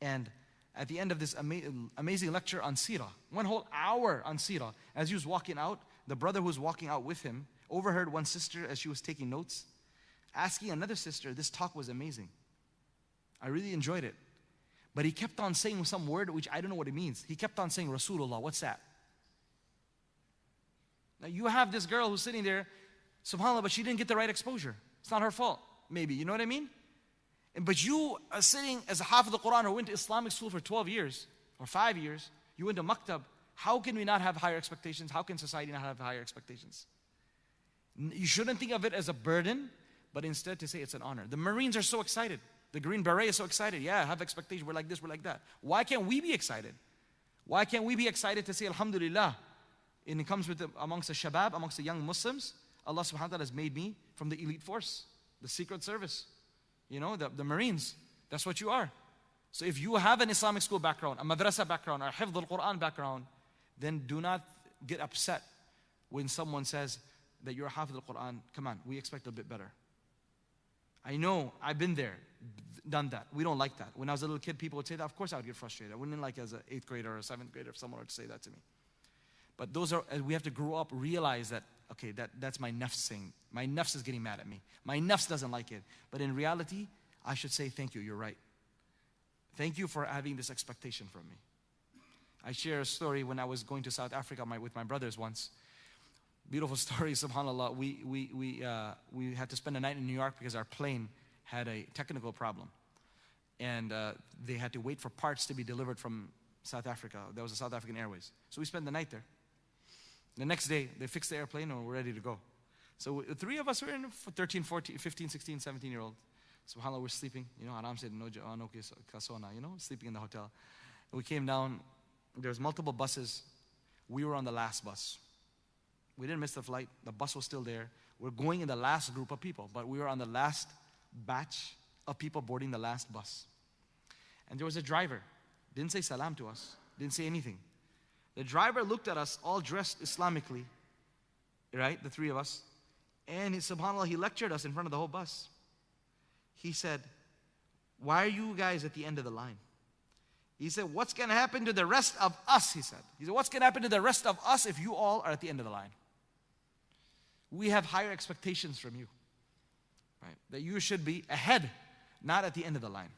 And at the end of this ama- amazing lecture on Sirah, one whole hour on Sirah, as he was walking out, the brother who was walking out with him overheard one sister as she was taking notes asking another sister, This talk was amazing. I really enjoyed it. But he kept on saying some word which I don't know what it means. He kept on saying Rasulullah. What's that? Now you have this girl who's sitting there, subhanAllah, but she didn't get the right exposure. It's not her fault, maybe. You know what I mean? And, but you are sitting as a half of the Quran or went to Islamic school for 12 years or five years, you went to maktab. How can we not have higher expectations? How can society not have higher expectations? You shouldn't think of it as a burden, but instead to say it's an honor. The Marines are so excited. The Green Beret is so excited. Yeah, I have expectations. We're like this, we're like that. Why can't we be excited? Why can't we be excited to say Alhamdulillah? And it comes with the, amongst the shabab, amongst the young Muslims. Allah subhanahu wa ta'ala has made me from the elite force, the secret service. You know, the, the Marines. That's what you are. So if you have an Islamic school background, a madrasa background, or a hifd al-Quran background, then do not get upset when someone says, that you're half of the Quran, come on, we expect a bit better. I know, I've been there, done that. We don't like that. When I was a little kid, people would say that. Of course, I would get frustrated. I wouldn't like as an eighth grader or a seventh grader if someone were to say that to me. But those are, uh, we have to grow up, realize that, okay, that, that's my nafs saying. My nafs is getting mad at me. My nafs doesn't like it. But in reality, I should say, thank you, you're right. Thank you for having this expectation from me. I share a story when I was going to South Africa my, with my brothers once. Beautiful story, subhanAllah. We, we, we, uh, we had to spend a night in New York because our plane had a technical problem. And uh, they had to wait for parts to be delivered from South Africa. That was a South African Airways. So we spent the night there. The next day, they fixed the airplane and we're ready to go. So the three of us were in 13, 14, 15, 16, 17 year old. SubhanAllah, we're sleeping. You know, Aram said, no, no kasona, you know, sleeping in the hotel. We came down. There was multiple buses. We were on the last bus. We didn't miss the flight. The bus was still there. We're going in the last group of people, but we were on the last batch of people boarding the last bus. And there was a driver. Didn't say salam to us, didn't say anything. The driver looked at us all dressed Islamically, right? The three of us. And he, subhanAllah, he lectured us in front of the whole bus. He said, Why are you guys at the end of the line? He said, What's going to happen to the rest of us? He said, He said, What's going to happen to the rest of us if you all are at the end of the line? We have higher expectations from you. Right? That you should be ahead, not at the end of the line.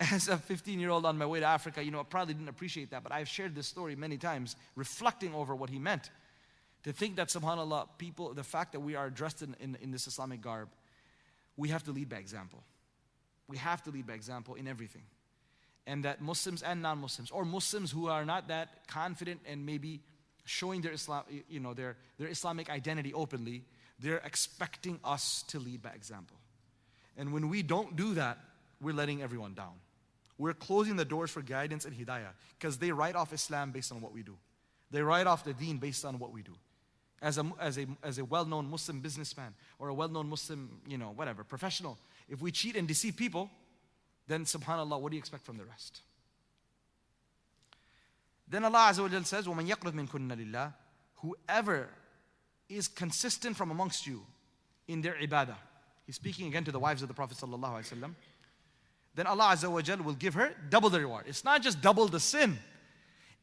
As a 15 year old on my way to Africa, you know, I probably didn't appreciate that, but I've shared this story many times, reflecting over what he meant. To think that, subhanAllah, people, the fact that we are dressed in, in, in this Islamic garb, we have to lead by example. We have to lead by example in everything. And that Muslims and non Muslims, or Muslims who are not that confident and maybe showing their, Islam, you know, their, their Islamic identity openly, they're expecting us to lead by example. And when we don't do that, we're letting everyone down. We're closing the doors for guidance and hidayah because they write off Islam based on what we do. They write off the deen based on what we do. As a, as a, as a well known Muslim businessman or a well known Muslim, you know, whatever, professional, if we cheat and deceive people, then subhanAllah, what do you expect from the rest? Then Allah Azza wa says, وَمَنْ يَقْرُضْ مِنْكُنَّ لِلَّهِ Whoever is consistent from amongst you in their ibadah. He's speaking again to the wives of the Prophet sallallahu alaihi wasallam. then Allah Azza wa Jal will give her double the reward. It's not just double the sin.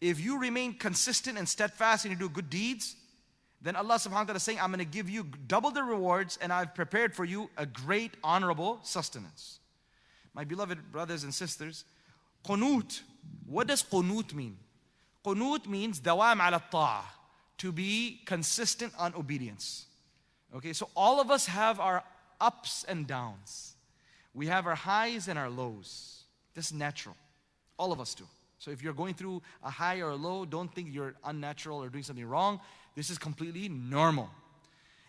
If you remain consistent and steadfast and you do good deeds, then Allah subhanahu wa ta'ala is saying, I'm going to give you double the rewards and I've prepared for you a great honorable sustenance. My beloved brothers and sisters, qunut. What does qunut mean? Qunut means dawam ala ta'ah, to be consistent on obedience. Okay, so all of us have our ups and downs. We have our highs and our lows. This is natural. All of us do. So if you're going through a high or a low, don't think you're unnatural or doing something wrong. This is completely normal.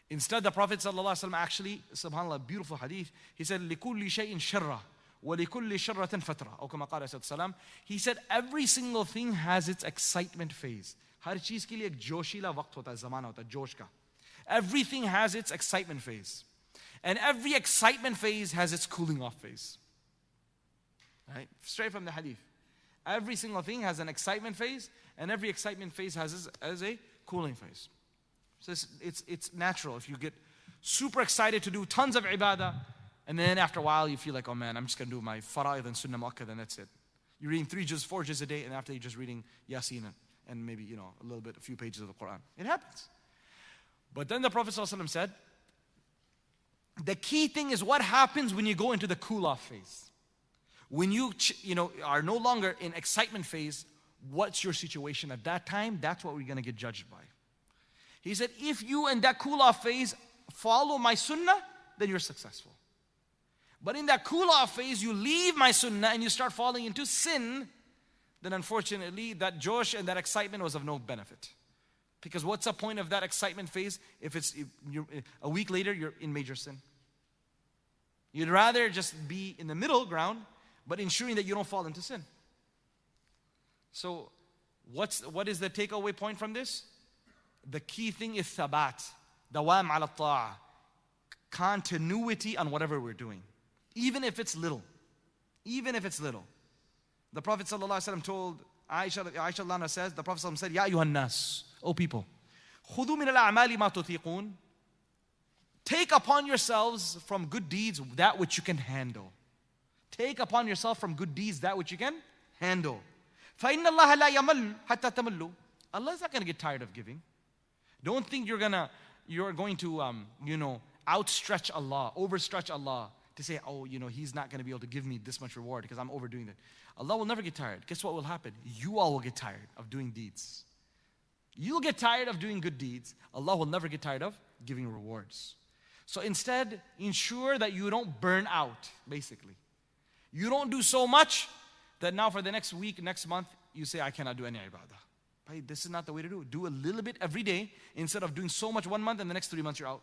Instead, the Prophet ﷺ actually, subhanAllah, beautiful hadith, he said, لِكُلِّ شَيْءٍ شَرَّةٍ ولكل he said every single thing has its excitement phase. هر چیز کے has its excitement phase. And every excitement phase has its cooling off phase. Right? Straight from the hadith. Every single thing has an excitement phase and every excitement phase has as a cooling phase. So it's, it's natural. If you get super excited to do tons of ibadah and then after a while you feel like oh man i'm just going to do my fara'id and sunnah mu'akkadah then that's it you're reading three juz four juz a day and after you're just reading yasin and maybe, you know, a little bit, a few pages of the Quran. It happens. But then the Prophet ﷺ said, the key thing is what happens when you go into the cool off phase. When you, you know, are no longer in excitement phase, what's your situation at that time? That's what we're going to get judged by. He said, if you in that cool off phase follow my sunnah, then you're successful. But in that cool off phase, you leave my sunnah and you start falling into sin, then unfortunately that josh and that excitement was of no benefit. Because what's the point of that excitement phase if it's if a week later you're in major sin? You'd rather just be in the middle ground, but ensuring that you don't fall into sin. So, what's what is the takeaway point from this? The key thing is thabat, dawam ala continuity on whatever we're doing, even if it's little, even if it's little. The Prophet ﷺ told Aisha, Aisha Lana says, the Prophet ﷺ said, Ya ayuhan nas, O people, خُذُوا مِنَ الْأَعْمَالِ مَا تُطِيقُونَ Take upon yourselves from good deeds that which you can handle. Take upon yourself from good deeds that which you can handle. فَإِنَّ اللَّهَ لَا يَمَلُّ حَتَّى تَمَلُّ Allah is not going to get tired of giving. Don't think you're gonna you're going to um, you know outstretch Allah, overstretch Allah to say, oh, you know, He's not going to be able to give me this much reward because I'm overdoing it. Allah will never get tired. Guess what will happen? You all will get tired of doing deeds. You'll get tired of doing good deeds. Allah will never get tired of giving rewards. So instead, ensure that you don't burn out, basically. You don't do so much that now for the next week, next month, you say, I cannot do any ibadah. This is not the way to do it. Do a little bit every day instead of doing so much one month and the next three months you're out.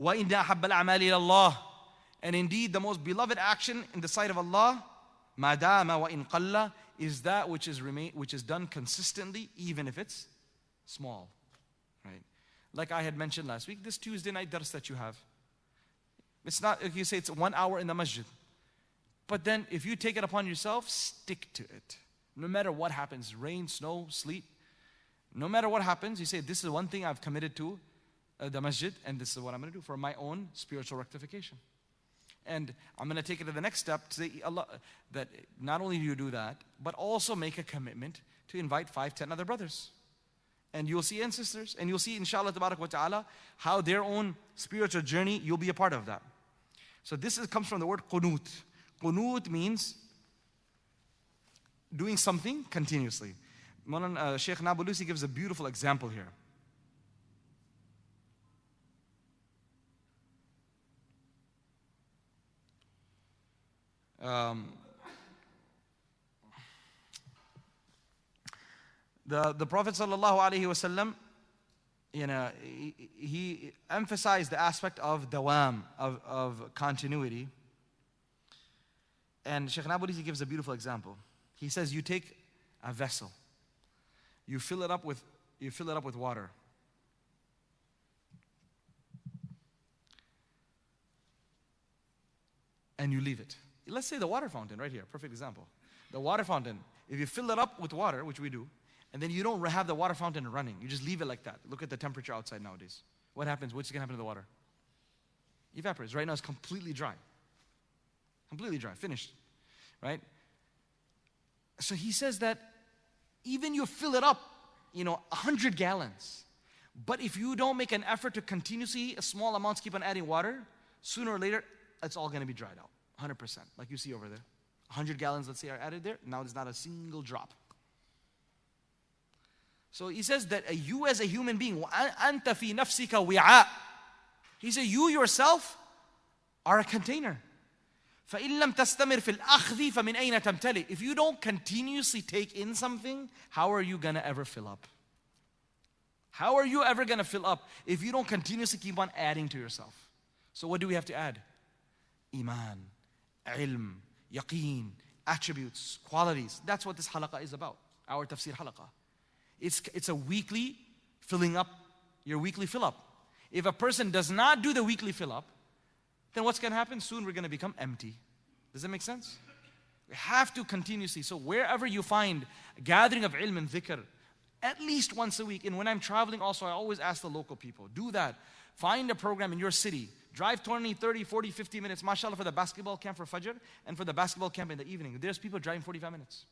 وَإِنَّ أَحَبَّ الْأَعْمَالِ إِلَى اللَّهِ and indeed, the most beloved action in the sight of Allah, madama wa in qalla, is that which is, remain, which is done consistently, even if it's small. Right? Like I had mentioned last week, this Tuesday night dars that you have. It's not, if you say it's one hour in the masjid. But then, if you take it upon yourself, stick to it. No matter what happens rain, snow, sleet. No matter what happens, you say, This is one thing I've committed to uh, the masjid, and this is what I'm going to do for my own spiritual rectification. And I'm going to take it to the next step to say Allah, that not only do you do that, but also make a commitment to invite five, ten other brothers. And you'll see and sisters, and you'll see, inshallah, wa ta'ala, how their own spiritual journey, you'll be a part of that. So this is, comes from the word qunut. Qunut means doing something continuously. Uh, Sheikh Nabulusi gives a beautiful example here. Um, the, the Prophet wasallam, you know, he, he, emphasized the aspect of dawam, of, of continuity. And Sheikh Nabulisi gives a beautiful example. He says, you take a vessel, you fill it up with, you fill it up with water. And you leave it. Let's say the water fountain right here, perfect example. The water fountain, if you fill it up with water, which we do, and then you don't have the water fountain running, you just leave it like that. Look at the temperature outside nowadays. What happens? What's going to happen to the water? Evaporates. Right now it's completely dry. Completely dry, finished. Right? So he says that even you fill it up, you know, 100 gallons. But if you don't make an effort to continuously, a small amounts keep on adding water, sooner or later, it's all going to be dried out. 100%. Like you see over there. 100 gallons, let's say, are added there. Now there's not a single drop. So he says that you as a human being, أنت في نفسك وعاء. He said, you yourself are a container. فإن لم تستمر في الأخذ فمن أين تمتلئ If you don't continuously take in something, how are you going to ever fill up? How are you ever going to fill up if you don't continuously keep on adding to yourself? So what do we have to add? Iman, ilm, yaqeen, attributes, qualities. That's what this halaqah is about, our tafsir halaqah. It's, it's a weekly filling up, your weekly fill up. If a person does not do the weekly fill up, then what's going to happen? Soon we're going to become empty. Does that make sense? We have to continuously. So wherever you find a gathering of ilm and dhikr, at least once a week. And when I'm traveling, also, I always ask the local people do that. Find a program in your city. Drive 20, 30, 40, 50 minutes, mashallah, for the basketball camp for Fajr and for the basketball camp in the evening. There's people driving 45 minutes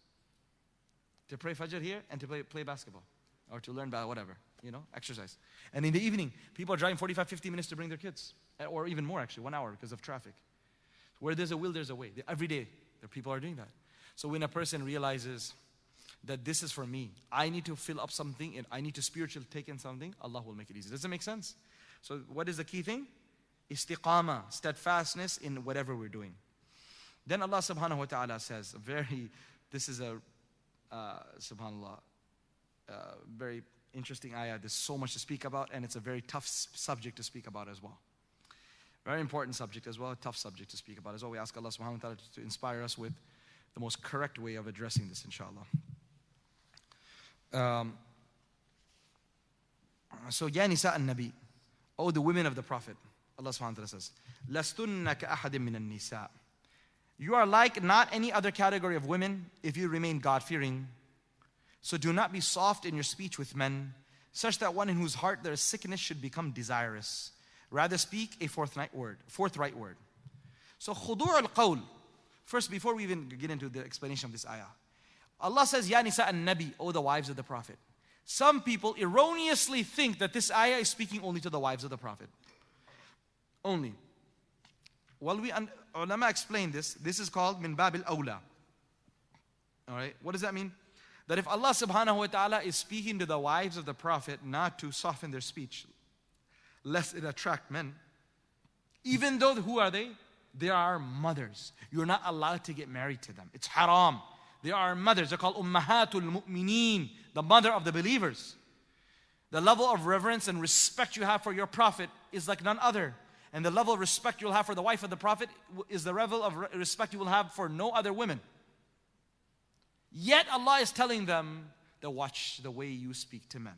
to pray Fajr here and to play, play basketball or to learn about whatever, you know, exercise. And in the evening, people are driving 45, 50 minutes to bring their kids, eh, or even more actually, one hour because of traffic. Where there's a will, there's a way. Every day, there people are doing that. So when a person realizes that this is for me, I need to fill up something and I need to spiritually take in something, Allah will make it easy. Does it make sense? So what is the key thing? Istiqama, steadfastness in whatever we're doing. Then Allah subhanahu wa ta'ala says, very, this is a uh, subhanallah, uh, very interesting ayah. There's so much to speak about, and it's a very tough subject to speak about as well. Very important subject as well, a tough subject to speak about as well. We ask Allah subhanahu wa ta'ala to inspire us with the most correct way of addressing this, inshallah. Um, so, Ya Nisa al-Nabi, oh the women of the Prophet, Allah subhanahu wa ta'ala says, لَسْتُنَّ كَأَحَدٍ مِّنَ النِّسَاءِ you are like not any other category of women if you remain God fearing. So do not be soft in your speech with men, such that one in whose heart there is sickness should become desirous. Rather speak a forthright word. Forthright word. So khudur al qawl. First, before we even get into the explanation of this ayah, Allah says, Ya Nisa an Nabi, O the wives of the Prophet. Some people erroneously think that this ayah is speaking only to the wives of the Prophet. Only. Well, we ulama explain this. This is called min babil awla. All right, what does that mean? That if Allah subhanahu wa ta'ala is speaking to the wives of the Prophet not to soften their speech, lest it attract men, even though who are they? They are mothers. You're not allowed to get married to them. It's haram. They are mothers. They're called ummahatul mu'mineen, the mother of the believers. The level of reverence and respect you have for your prophet is like none other. And the level of respect you'll have for the wife of the Prophet is the level of respect you will have for no other women. Yet Allah is telling them to watch the way you speak to men.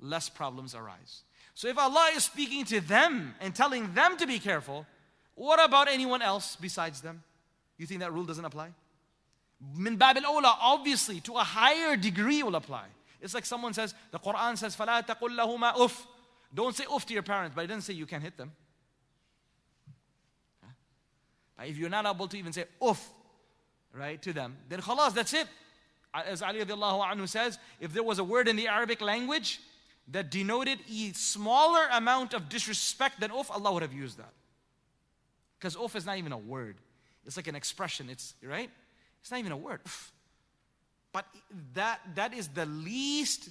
Less problems arise. So if Allah is speaking to them and telling them to be careful, what about anyone else besides them? You think that rule doesn't apply? Min babil awla, obviously, to a higher degree will apply. It's like someone says, the Quran says, فَلَا تَقُلْ لَهُمَا أُفْ don't say off to your parents, but it didn't say you can hit them. But if you're not able to even say off, right, to them, then khalas, that's it. As Ali anhu says, if there was a word in the Arabic language that denoted a smaller amount of disrespect than off, Allah would have used that. Because off is not even a word. It's like an expression. It's right? It's not even a word. But that that is the least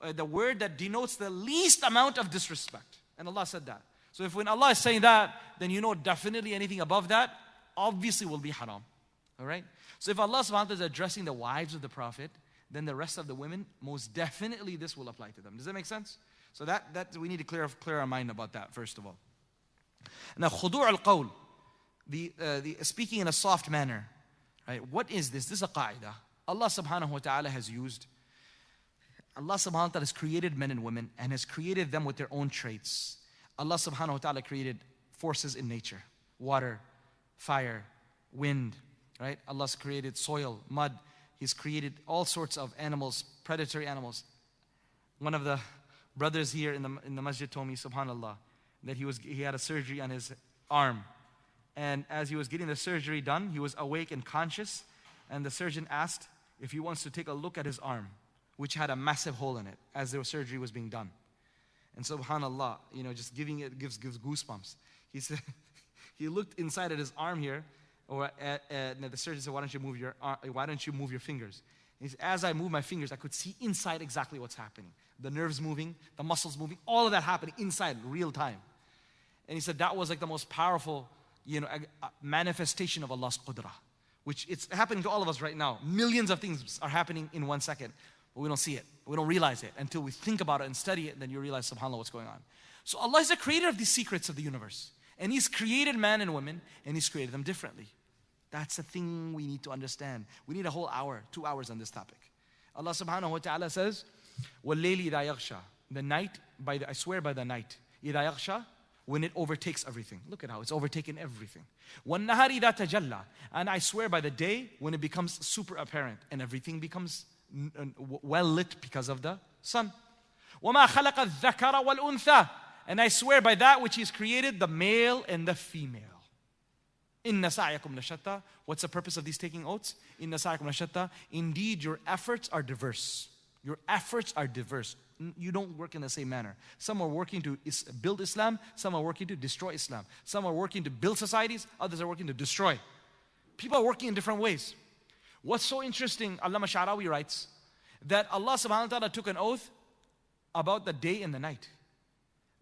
uh, the word that denotes the least amount of disrespect. And Allah said that. So if when Allah is saying that, then you know definitely anything above that obviously will be haram. All right? So if Allah subhanahu wa ta'ala is addressing the wives of the Prophet, then the rest of the women, most definitely this will apply to them. Does that make sense? So that, that we need to clear, clear our mind about that, first of all. Now, khudu' al-qawl, the, uh, the speaking in a soft manner, right? What is this? This is a qaida. Allah subhanahu wa ta'ala has used Allah subhanahu wa ta'ala has created men and women and has created them with their own traits. Allah subhanahu wa ta'ala created forces in nature water, fire, wind, right? Allah's created soil, mud. He's created all sorts of animals, predatory animals. One of the brothers here in the, in the masjid told me, subhanAllah, that he, was, he had a surgery on his arm. And as he was getting the surgery done, he was awake and conscious. And the surgeon asked if he wants to take a look at his arm, which had a massive hole in it as the surgery was being done. And subhanAllah, you know, just giving it gives, gives goosebumps. He said, he looked inside at his arm here, or at, at, the surgeon said, why don't you move your, arm, why don't you move your fingers? He said, as I moved my fingers, I could see inside exactly what's happening. The nerves moving, the muscles moving, all of that happening inside, real time. And he said that was like the most powerful, you know, uh, manifestation of Allah's qudra, which it's happening to all of us right now. Millions of things are happening in one second, but we don't see it. We don't realize it until we think about it and study it, and then you realize, subhanAllah, what's going on. So Allah is the creator of these secrets of the universe. And He's created man and women, and He's created them differently. That's the thing we need to understand. We need a whole hour, two hours on this topic. Allah subhanahu wa ta'ala says, وَاللَّيْلِ إِذَا يَغْشَى The night, by the, I swear by the night, إِذَا يَغْشَى when it overtakes everything. Look at how it's overtaken everything. وَالنَّهَارِ إِذَا تَجَلَّى And I swear by the day when it becomes super apparent and everything becomes well lit because of the sun. وَمَا خَلَقَ الذَّكَرَ وَالْأُنثَى And I swear by that which He's created, the male and the female. Inna sa'yakum lashatta. What's the purpose of these taking oaths? Inna sa'yakum lashatta. Indeed, your efforts are diverse. Your efforts are diverse. You don't work in the same manner. Some are working to is- build Islam, some are working to destroy Islam. Some are working to build societies, others are working to destroy. People are working in different ways. What's so interesting, Allama Sha'rawi writes, that Allah subhanahu wa ta'ala took an oath about the day and the night.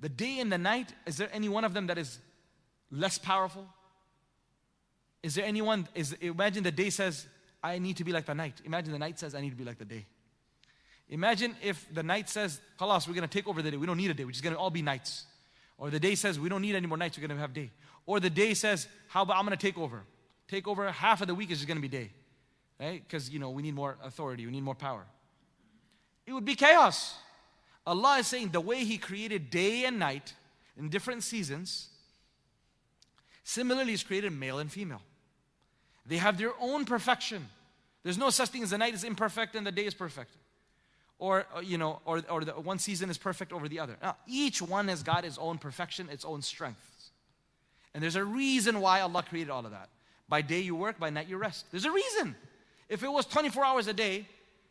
The day and the night, is there any one of them that is less powerful? Is there anyone, is, imagine the day says, I need to be like the night. Imagine the night says, I need to be like the day. Imagine if the night says, Khalas, we're going to take over the day. We don't need a day. We're just going to all be nights. Or the day says, we don't need any more nights. We're going to have day. Or the day says, how about I'm going to take over? Take over half of the week is just going to be day. Right? Because, you know, we need more authority. We need more power. It would be chaos. Allah is saying the way He created day and night in different seasons, similarly, He's created male and female. They have their own perfection. There's no such thing as the night is imperfect and the day is perfect. Or, uh, you know, or, or the one season is perfect over the other. Now, each one has got its own perfection, its own strengths. And there's a reason why Allah created all of that. By day you work, by night you rest. There's a reason. If it was 24 hours a day,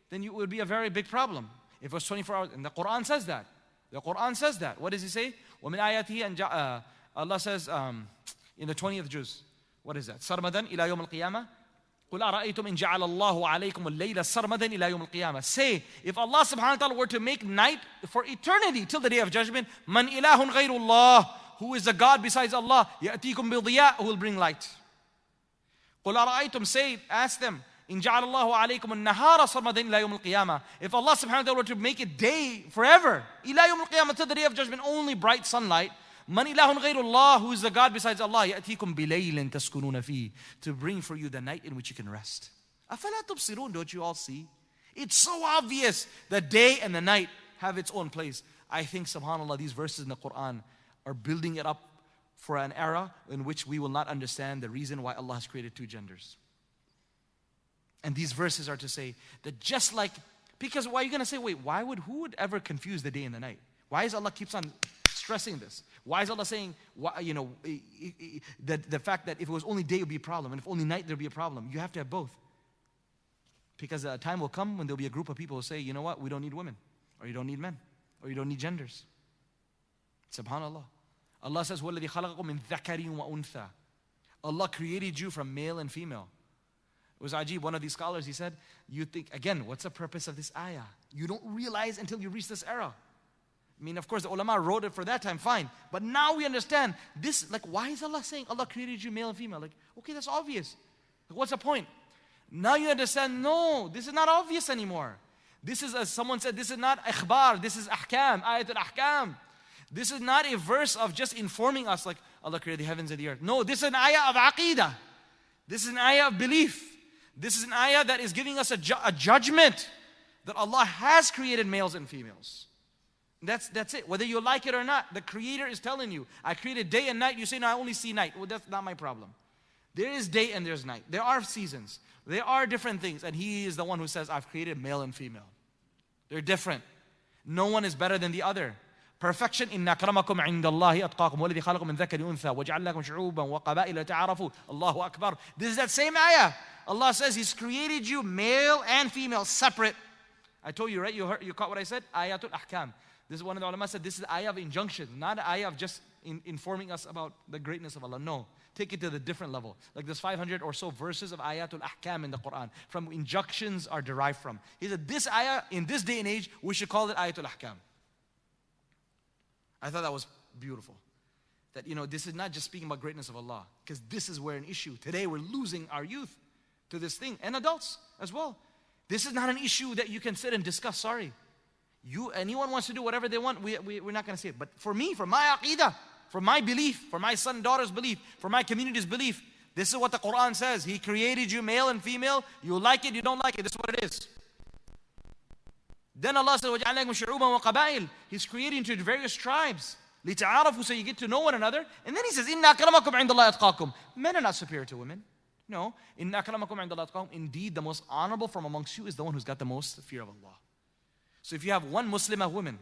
then it would be a very big problem. If it was 24 hours, and the Quran says that. The Quran says that. What does He say? وَمِنْ آيَاتِهِ and uh, Allah says um, in the 20th juz, what is that? سرمدا إلى يوم القيامة قل أرأيتم إن جعل الله عليكم الليل سرمدا إلى يوم القيامة Say, if Allah subhanahu wa ta'ala were to make night for eternity till the day of judgment, من إله غير الله Who is a God besides Allah? يأتيكم بضياء Who will bring light. قل أرأيتم Say, ask them, إن جعل الله عليكم النهار سرمدا إلى يوم القيامة If Allah subhanahu wa ta'ala were to make it day forever, إلى يوم القيامة till the day of judgment, only bright sunlight, Man ilahun ghayrullah, who is the God besides Allah, يأتيكم بليل تسكنون فيه, to bring for you the night in which you can rest. أفلا تبصرون, don't you all see? It's so obvious. The day and the night have its own place. I think, subhanAllah, these verses in the Quran are building it up for an era in which we will not understand the reason why Allah has created two genders. And these verses are to say that just like, because why are you going to say, wait, why would, who would ever confuse the day and the night? Why is Allah keeps on stressing this? Why is Allah saying, why, you know, the, the fact that if it was only day, it would be a problem, and if only night, there would be a problem? You have to have both. Because a time will come when there'll be a group of people who say, you know what, we don't need women, or you don't need men, or you don't need genders. Subhanallah. Allah says, وَالَّذِي خَلَقَكُم مِّن ذَكَرٍ وَأُنثَى Allah created you from male and female. Was Ajib, one of these scholars, he said, You think, again, what's the purpose of this ayah? You don't realize until you reach this era. I mean, of course, the ulama wrote it for that time, fine. But now we understand this, like, why is Allah saying Allah created you male and female? Like, okay, that's obvious. Like, what's the point? Now you understand, no, this is not obvious anymore. This is, as someone said, this is not ikhbar, this is ahkam, ayat al ahkam. This is not a verse of just informing us, like, Allah created the heavens and the earth. No, this is an ayah of aqidah. This is an ayah of belief. This is an ayah that is giving us a, ju- a judgment that Allah has created males and females. That's, that's it. Whether you like it or not, the Creator is telling you, I created day and night. You say, no, I only see night. Well, that's not my problem. There is day and there's night. There are seasons. There are different things. And He is the one who says, I've created male and female. They're different. No one is better than the other. perfection إن أكرمكم عند الله أتقاكم والذي خلقكم من ذكر أنثى وجعل لكم شعوبا وقبائل تعارفوا الله أكبر This is that same ayah Allah says He's created you male and female separate I told you right you heard you caught what I said ayatul ahkam This is one of the ulama said this is ayah of injunction not ayah of just in, informing us about the greatness of Allah no take it to the different level. Like there's 500 or so verses of ayatul ahkam in the Quran from injunctions are derived from. He said this ayah in this day and age we should call it ayatul ahkam. I thought that was beautiful. That, you know, this is not just speaking about greatness of Allah, because this is where an issue. Today we're losing our youth to this thing, and adults as well. This is not an issue that you can sit and discuss, sorry. You, anyone wants to do whatever they want, we, we, we're not going to say it. But for me, for my aqidah, for my belief, for my son and daughter's belief, for my community's belief, this is what the Quran says. He created you male and female. You like it, you don't like it. This is what it is. Then Allah says, وَجَعَلْنَاكُمْ He's creating into various tribes. لِتَعَارَفُوا So you get to know one another. And then He says, إِنَّ أَكْرَمَكُمْ عِنْدَ اللَّهِ أَتْقَاكُمْ Men are not superior to women. No. إِنَّ أَكْرَمَكُمْ عِنْدَ اللَّهِ أَتْقَاكُمْ Indeed, the most honorable from amongst you is the one who's got the most fear of Allah. So if you have one Muslimah woman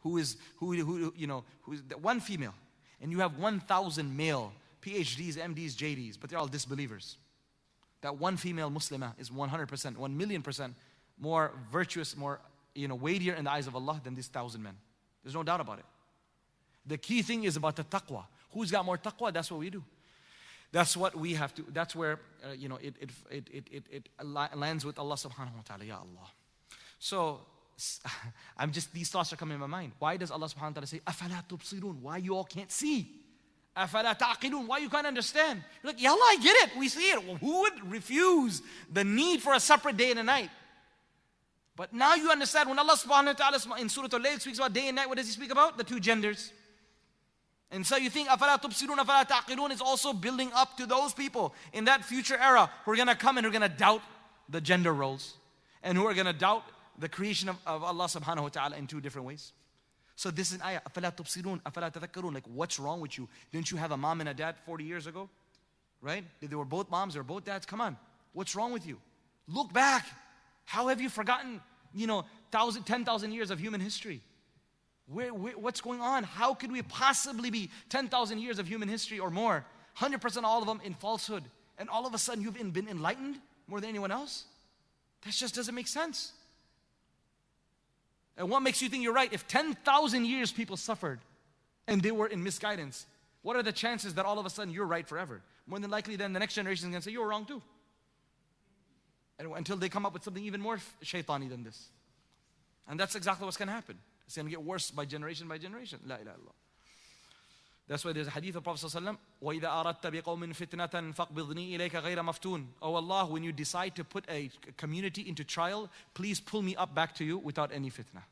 who is, who, who you know, who is one female, and you have 1,000 male PhDs, MDs, JDs, but they're all disbelievers. That one female Muslimah is 100%, 1 million percent more virtuous, more you know, weightier in the eyes of Allah than these thousand men. There's no doubt about it. The key thing is about the taqwa. Who's got more taqwa? That's what we do. That's what we have to, that's where, uh, you know, it, it, it, it, it, it lands with Allah subhanahu wa ta'ala, Ya Allah. So, I'm just, these thoughts are coming in my mind. Why does Allah subhanahu wa ta'ala say, أَفَلَا تُبْصِرُونَ Why you all can't see? أَفَلَا تَعْقِلُونَ Why you can't understand? You're like, Ya Allah, I get it. We see it. Well, who would refuse the need for a separate day and a night? But now you understand when Allah subhanahu wa ta'ala in Surah Al-Layl speaks about day and night, what does He speak about? The two genders. And so you think afala tubsirun, afala taqilun is also building up to those people in that future era who are going to come and who are going to doubt the gender roles and who are going to doubt the creation of, of Allah subhanahu wa ta'ala in two different ways. So this is an ayah, afala tubsirun, afala tadhakkarun. Like what's wrong with you? Didn't you have a mom and a dad 40 years ago? Right? They were both moms or both dads. Come on. What's wrong with you? Look back. How have you forgotten, you know, 10,000 years of human history? Where, where, what's going on? How could we possibly be 10,000 years of human history or more? 100% all of them in falsehood. And all of a sudden you've been enlightened more than anyone else? That just doesn't make sense. And what makes you think you're right? If 10,000 years people suffered and they were in misguidance, what are the chances that all of a sudden you're right forever? More than likely, then the next generation is going to say, You were wrong too. And until they come up with something even more shaitani than this. And that's exactly what's going to happen. It's going to get worse by generation by generation. La ilaha illallah. That's why there's a hadith of Prophet ﷺ, وَإِذَا أَرَدْتَ بِقَوْمٍ فِتْنَةً فَقْبِضْنِي إِلَيْكَ غَيْرَ مَفْتُونَ Oh Allah, when you decide to put a community into trial, please pull me up back to you without any fitna.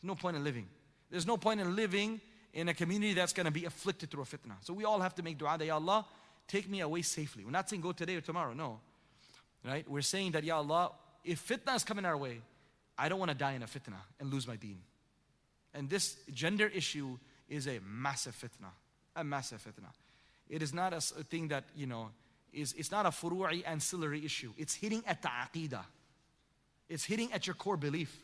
There's no point in living. There's no point in living in a community that's going to be afflicted through a fitna. So we all have to make dua that, Ya Allah, take me away safely. We're not saying go today or tomorrow, no. Right? We're saying that, Ya Allah, if fitna is coming our way, I don't want to die in a fitna and lose my deen. And this gender issue is a massive fitna. A massive fitna. It is not a, thing that, you know, is, it's not a furu'i ancillary issue. It's hitting at the aqidah. It's hitting at your core belief.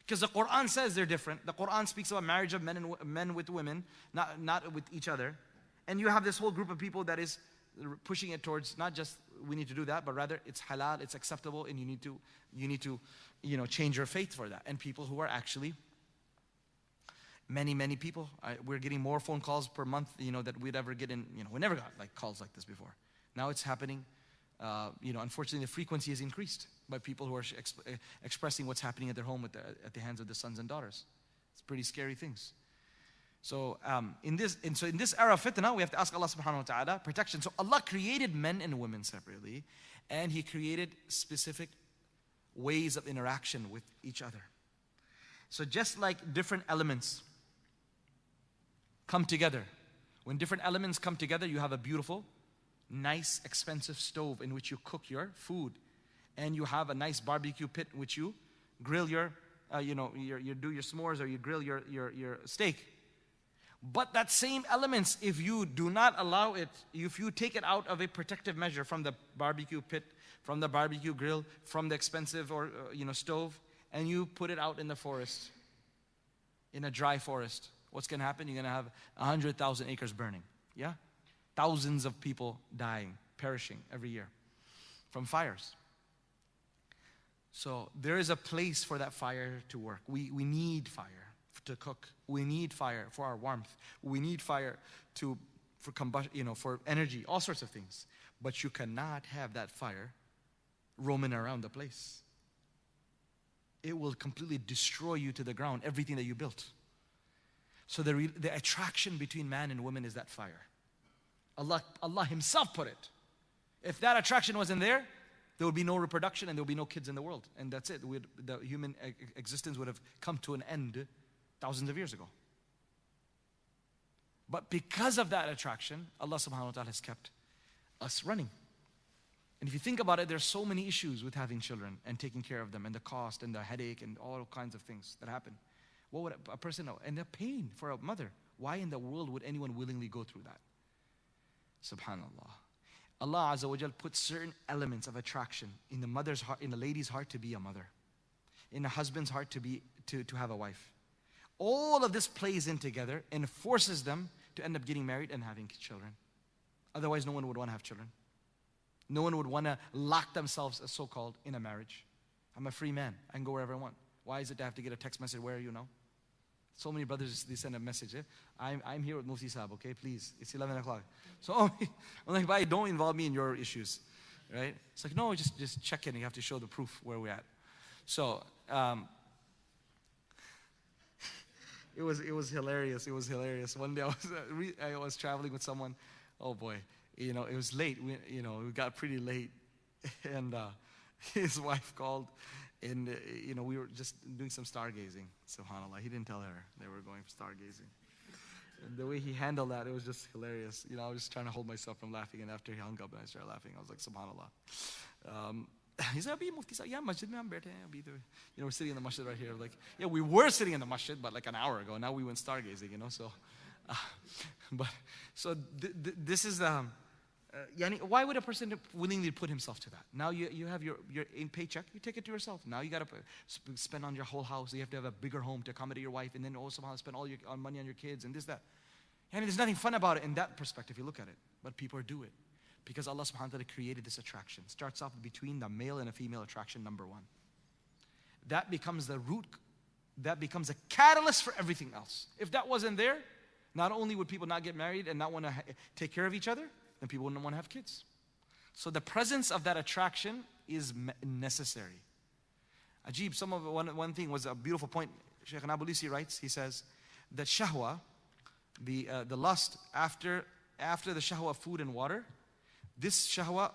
Because the Quran says they're different. The Quran speaks about marriage of men and men with women, not, not with each other. And you have this whole group of people that is pushing it towards not just we need to do that, but rather it's halal, it's acceptable, and you need to you need to you know change your faith for that. And people who are actually many many people, I, we're getting more phone calls per month, you know, that we'd ever get in. You know, we never got like calls like this before. Now it's happening. Uh, you know, unfortunately, the frequency has increased by people who are exp- expressing what's happening at their home the, at the hands of the sons and daughters. It's pretty scary things. So um, in this, so in this era of fitna, we have to ask Allah Subhanahu wa Taala protection. So Allah created men and women separately, and He created specific ways of interaction with each other. So just like different elements come together, when different elements come together, you have a beautiful, nice, expensive stove in which you cook your food, and you have a nice barbecue pit in which you grill your, uh, you know, your, you do your s'mores or you grill your, your, your steak. But that same elements, if you do not allow it, if you take it out of a protective measure from the barbecue pit, from the barbecue grill, from the expensive or uh, you know stove, and you put it out in the forest, in a dry forest, what's going to happen? You're going to have 100,000 acres burning. Yeah? Thousands of people dying, perishing every year from fires. So there is a place for that fire to work. We, we need fire to cook. We need fire for our warmth. We need fire to for combustion, you know, for energy, all sorts of things. But you cannot have that fire roaming around the place. It will completely destroy you to the ground, everything that you built. So the, re- the attraction between man and woman is that fire. Allah, Allah Himself put it. If that attraction wasn't there, there would be no reproduction and there would be no kids in the world. And that's it. We'd, the human existence would have come to an end thousands of years ago. But because of that attraction, Allah subhanahu wa ta'ala has kept us running. And if you think about it, there's so many issues with having children and taking care of them and the cost and the headache and all kinds of things that happen. What would a person know? And the pain for a mother. Why in the world would anyone willingly go through that? Subhanallah. Allah Azza wa Jal put certain elements of attraction in the mother's heart, in the lady's heart to be a mother, in the husband's heart to be to, to have a wife. All of this plays in together and forces them to end up getting married and having children. Otherwise, no one would want to have children. No one would want to lock themselves, uh, as so called, in a marriage. I'm a free man. I can go wherever I want. Why is it to have to get a text message? Where are you now? So many brothers, they send a message. Eh? I'm, I'm here with Mufti Saab, okay? Please. It's 11 o'clock. So I'm like, why don't involve me in your issues, right? It's like, no, just, just check in. You have to show the proof where we're at. So, um, it was, it was hilarious. It was hilarious. One day I was, uh, I was traveling with someone. Oh boy, you know, it was late. We, you know, we got pretty late. And uh, his wife called and, uh, you know, we were just doing some stargazing, subhanAllah. He didn't tell her they were going stargazing. And the way he handled that, it was just hilarious. You know, I was just trying to hold myself from laughing. And after he hung up and I started laughing, I was like, subhanAllah. Um, he said, Abhi Mufti said, yeah, masjid mein hum hain. You know, we're sitting in the masjid right here. Like, yeah, we were sitting in the masjid, but like an hour ago. Now we went stargazing, you know, so. Uh, but, so th- th- this is, um, uh, why would a person willingly put himself to that? Now you, you have your, your in paycheck, you take it to yourself. Now you got to spend on your whole house. You have to have a bigger home to accommodate your wife, and then also spend all your on money on your kids and this, that. And there's nothing fun about it in that perspective, you look at it. But people do it because Allah subhanahu wa ta'ala created this attraction. Starts off between the male and a female attraction, number one. That becomes the root, that becomes a catalyst for everything else. If that wasn't there, not only would people not get married and not want to take care of each other, then people wouldn't want to have kids. So the presence of that attraction is necessary. Ajib, some of one, one thing was a beautiful point. Sheikh Nabulisi writes, he says that shahwa, the, uh, the lust after, after the shahwa of food and water, this shahwa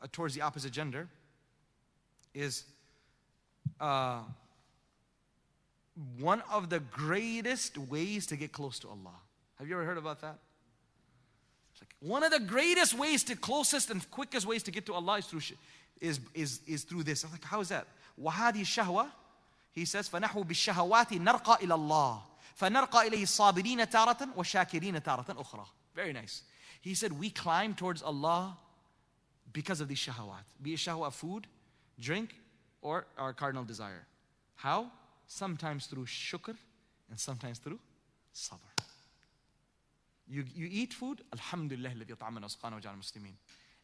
uh, towards the opposite gender is uh, one of the greatest ways to get close to Allah. Have you ever heard about that? Like one of the greatest ways to closest and quickest ways to get to Allah is through is, is, is through this. I'm like, how is that? وهذه الشهوة he says فنحو بالشهوات نرقى إلى الله فنرقى إليه الصابرين تارة وشاكرين تارة أخرى. Very nice. He said we climb towards Allah because of these shahawat. Be it shahwa food, drink, or our cardinal desire. How? Sometimes through shukr and sometimes through sabr. You, you eat food, Alhamdulillah, الذي طعمنا وسقانا وجعل muslimin.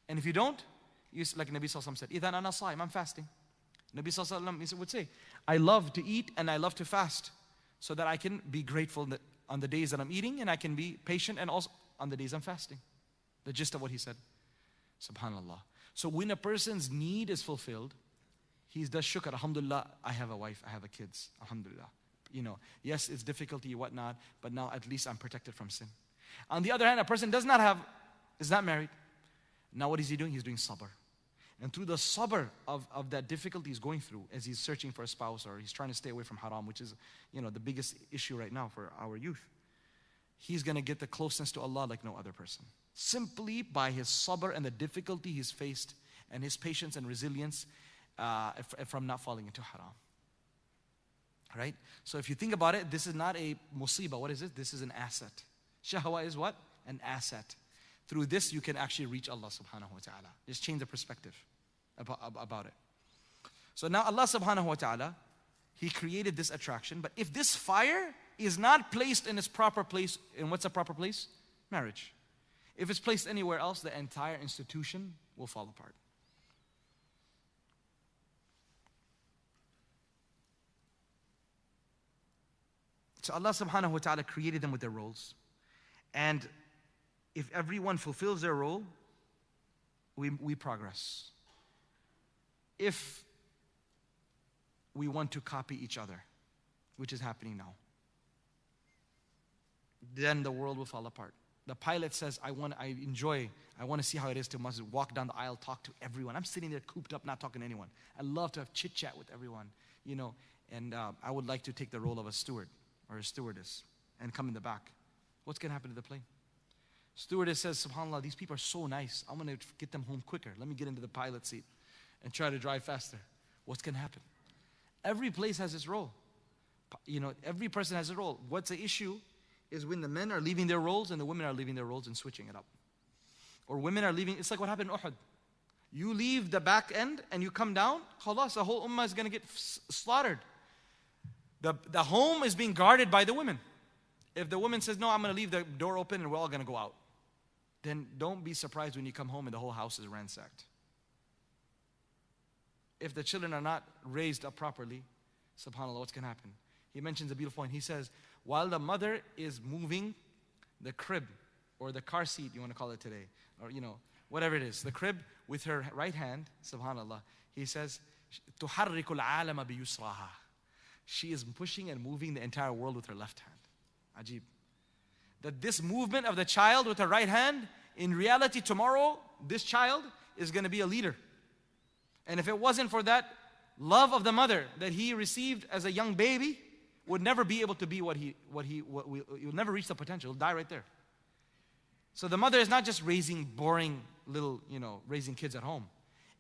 And if you don't, you, like Nabi Sallallahu said, إذا أنا صائم, I'm fasting. Nabi Sallallahu would say, I love to eat and I love to fast so that I can be grateful that on the days that I'm eating and I can be patient and also on the days I'm fasting. The gist of what he said. Subhanallah. So when a person's need is fulfilled, he does shukr. Alhamdulillah, I have a wife, I have a kids. Alhamdulillah. You know, yes, it's difficulty, whatnot, but now at least I'm protected from sin. On the other hand, a person does not have, is not married. Now what is he doing? He's doing sabr. And through the sabr of, of that difficulty he's going through as he's searching for a spouse or he's trying to stay away from haram, which is, you know, the biggest issue right now for our youth, he's going to get the closeness to Allah like no other person. Simply by his sabr and the difficulty he's faced and his patience and resilience uh, from not falling into haram. Right? So if you think about it, this is not a musibah. What is it? This is an asset. Shahwa is what? An asset. Through this, you can actually reach Allah subhanahu wa ta'ala. Just change the perspective about, about it. So now Allah subhanahu wa ta'ala, He created this attraction. But if this fire is not placed in its proper place, in what's a proper place? Marriage. If it's placed anywhere else, the entire institution will fall apart. So Allah subhanahu wa ta'ala created them with their roles. And if everyone fulfills their role, we, we progress. If we want to copy each other, which is happening now, then the world will fall apart. The pilot says, I want, I enjoy, I want to see how it is to must walk down the aisle, talk to everyone. I'm sitting there cooped up, not talking to anyone. I love to have chit chat with everyone, you know, and uh, I would like to take the role of a steward or a stewardess and come in the back. What's going to happen to the plane? Stewardess says, SubhanAllah, these people are so nice. I'm going to get them home quicker. Let me get into the pilot seat and try to drive faster. What's going to happen? Every place has its role. You know, every person has a role. What's the issue is when the men are leaving their roles and the women are leaving their roles and switching it up. Or women are leaving, it's like what happened in Uhud. You leave the back end and you come down, khalas, the whole ummah is going to get slaughtered. The, the home is being guarded by the women. If the woman says, No, I'm going to leave the door open and we're all going to go out, then don't be surprised when you come home and the whole house is ransacked. If the children are not raised up properly, subhanAllah, what's going to happen? He mentions a beautiful point. He says, While the mother is moving the crib or the car seat, you want to call it today, or you know, whatever it is, the crib with her right hand, subhanAllah, he says, تحرك العالم بيسرها she is pushing and moving the entire world with her left hand. Ajib. That this movement of the child with the right hand, in reality, tomorrow, this child is going to be a leader. And if it wasn't for that love of the mother that he received as a young baby, would never be able to be what he, what he, what we, he will never reach the potential. He'll die right there. So the mother is not just raising boring little, you know, raising kids at home.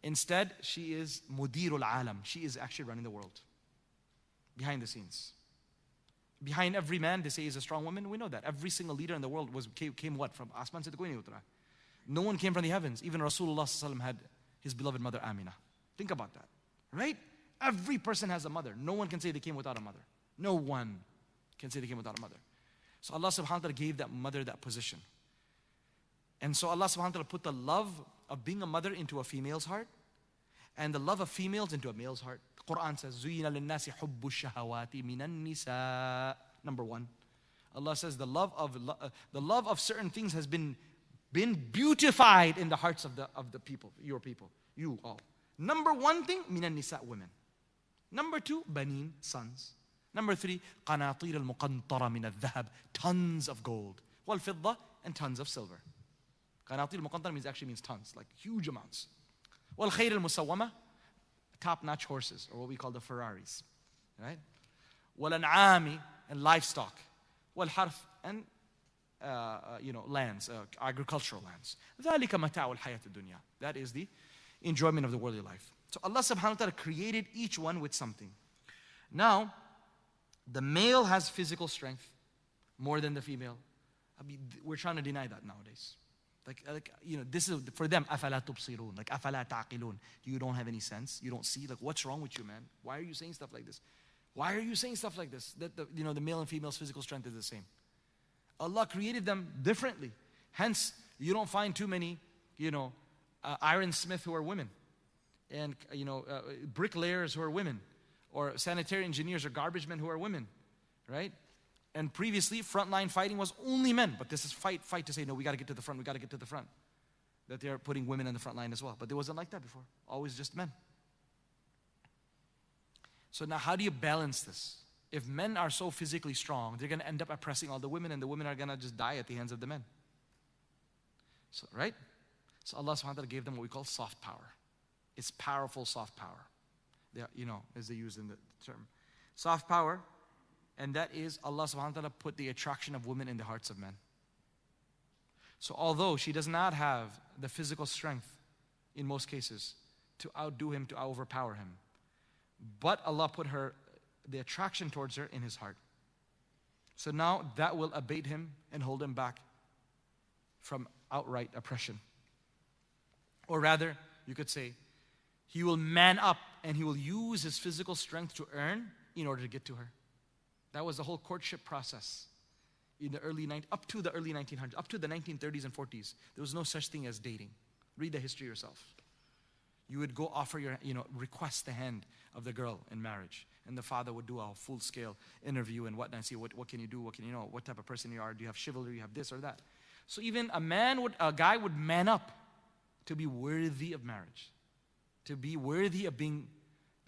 Instead, she is mudirul alam. She is actually running the world behind the scenes. Behind every man, they say is a strong woman. We know that. Every single leader in the world was, came, came what? From Asman Siddiquini Utra. No one came from the heavens. Even Rasulullah had his beloved mother Amina. Think about that. Right? Every person has a mother. No one can say they came without a mother. No one can say they came without a mother. So Allah subhanahu wa ta'ala gave that mother that position. And so Allah subhanahu wa ta'ala put the love of being a mother into a female's heart and the love of females into a male's heart. Quran says, Zuyina linnasi hubbu shahawati minan nisa. Number one. Allah says the love of uh, the love of certain things has been been beautified in the hearts of the of the people, your people, you all. Number one thing, minan nisa women. Number two, banin sons. Number three, qanatir al muqantara min al tons of gold. Wal fidda and tons of silver. Qanatir al muqantara means actually means tons, like huge amounts. Wal khayl al musawwama top notch horses, or what we call the Ferraris, right? والأنعام and livestock. والحرث and uh, uh, you know lands, uh, agricultural lands. ذلك متاع الحياة الدنيا. That is the enjoyment of the worldly life. So Allah subhanahu wa ta'ala created each one with something. Now, the male has physical strength more than the female. I mean, we're trying to deny that nowadays. Like, like you know, this is for them, afala tubsirun, like afala taqilun. You don't have any sense. You don't see. Like, what's wrong with you, man? Why are you saying stuff like this? Why are you saying stuff like this? That the, you know, the male and female's physical strength is the same. Allah created them differently. Hence, you don't find too many, you know, uh, ironsmith who are women, and you know, uh, bricklayers who are women, or sanitary engineers or garbage men who are women, right? And previously, frontline fighting was only men. But this is fight, fight to say, no, we got to get to the front, we got to get to the front. That they're putting women in the front line as well. But it wasn't like that before. Always just men. So now, how do you balance this? If men are so physically strong, they're going to end up oppressing all the women, and the women are going to just die at the hands of the men. So, right? So Allah subhanahu wa ta'ala gave them what we call soft power. It's powerful soft power. They, you know, as they use in the term. Soft power and that is Allah subhanahu wa ta'ala put the attraction of women in the hearts of men. So, although she does not have the physical strength in most cases to outdo him, to overpower him, but Allah put her the attraction towards her in his heart. So now that will abate him and hold him back from outright oppression. Or rather, you could say, he will man up and he will use his physical strength to earn in order to get to her. That was the whole courtship process in the early 19, up to the early 1900s, up to the 1930s and 40s. There was no such thing as dating. Read the history yourself. You would go offer your, you know, request the hand of the girl in marriage. And the father would do a full scale interview and whatnot, and see what, what can you do, what can you know, what type of person you are, do you have chivalry, you have this or that. So even a man would, a guy would man up to be worthy of marriage, to be worthy of being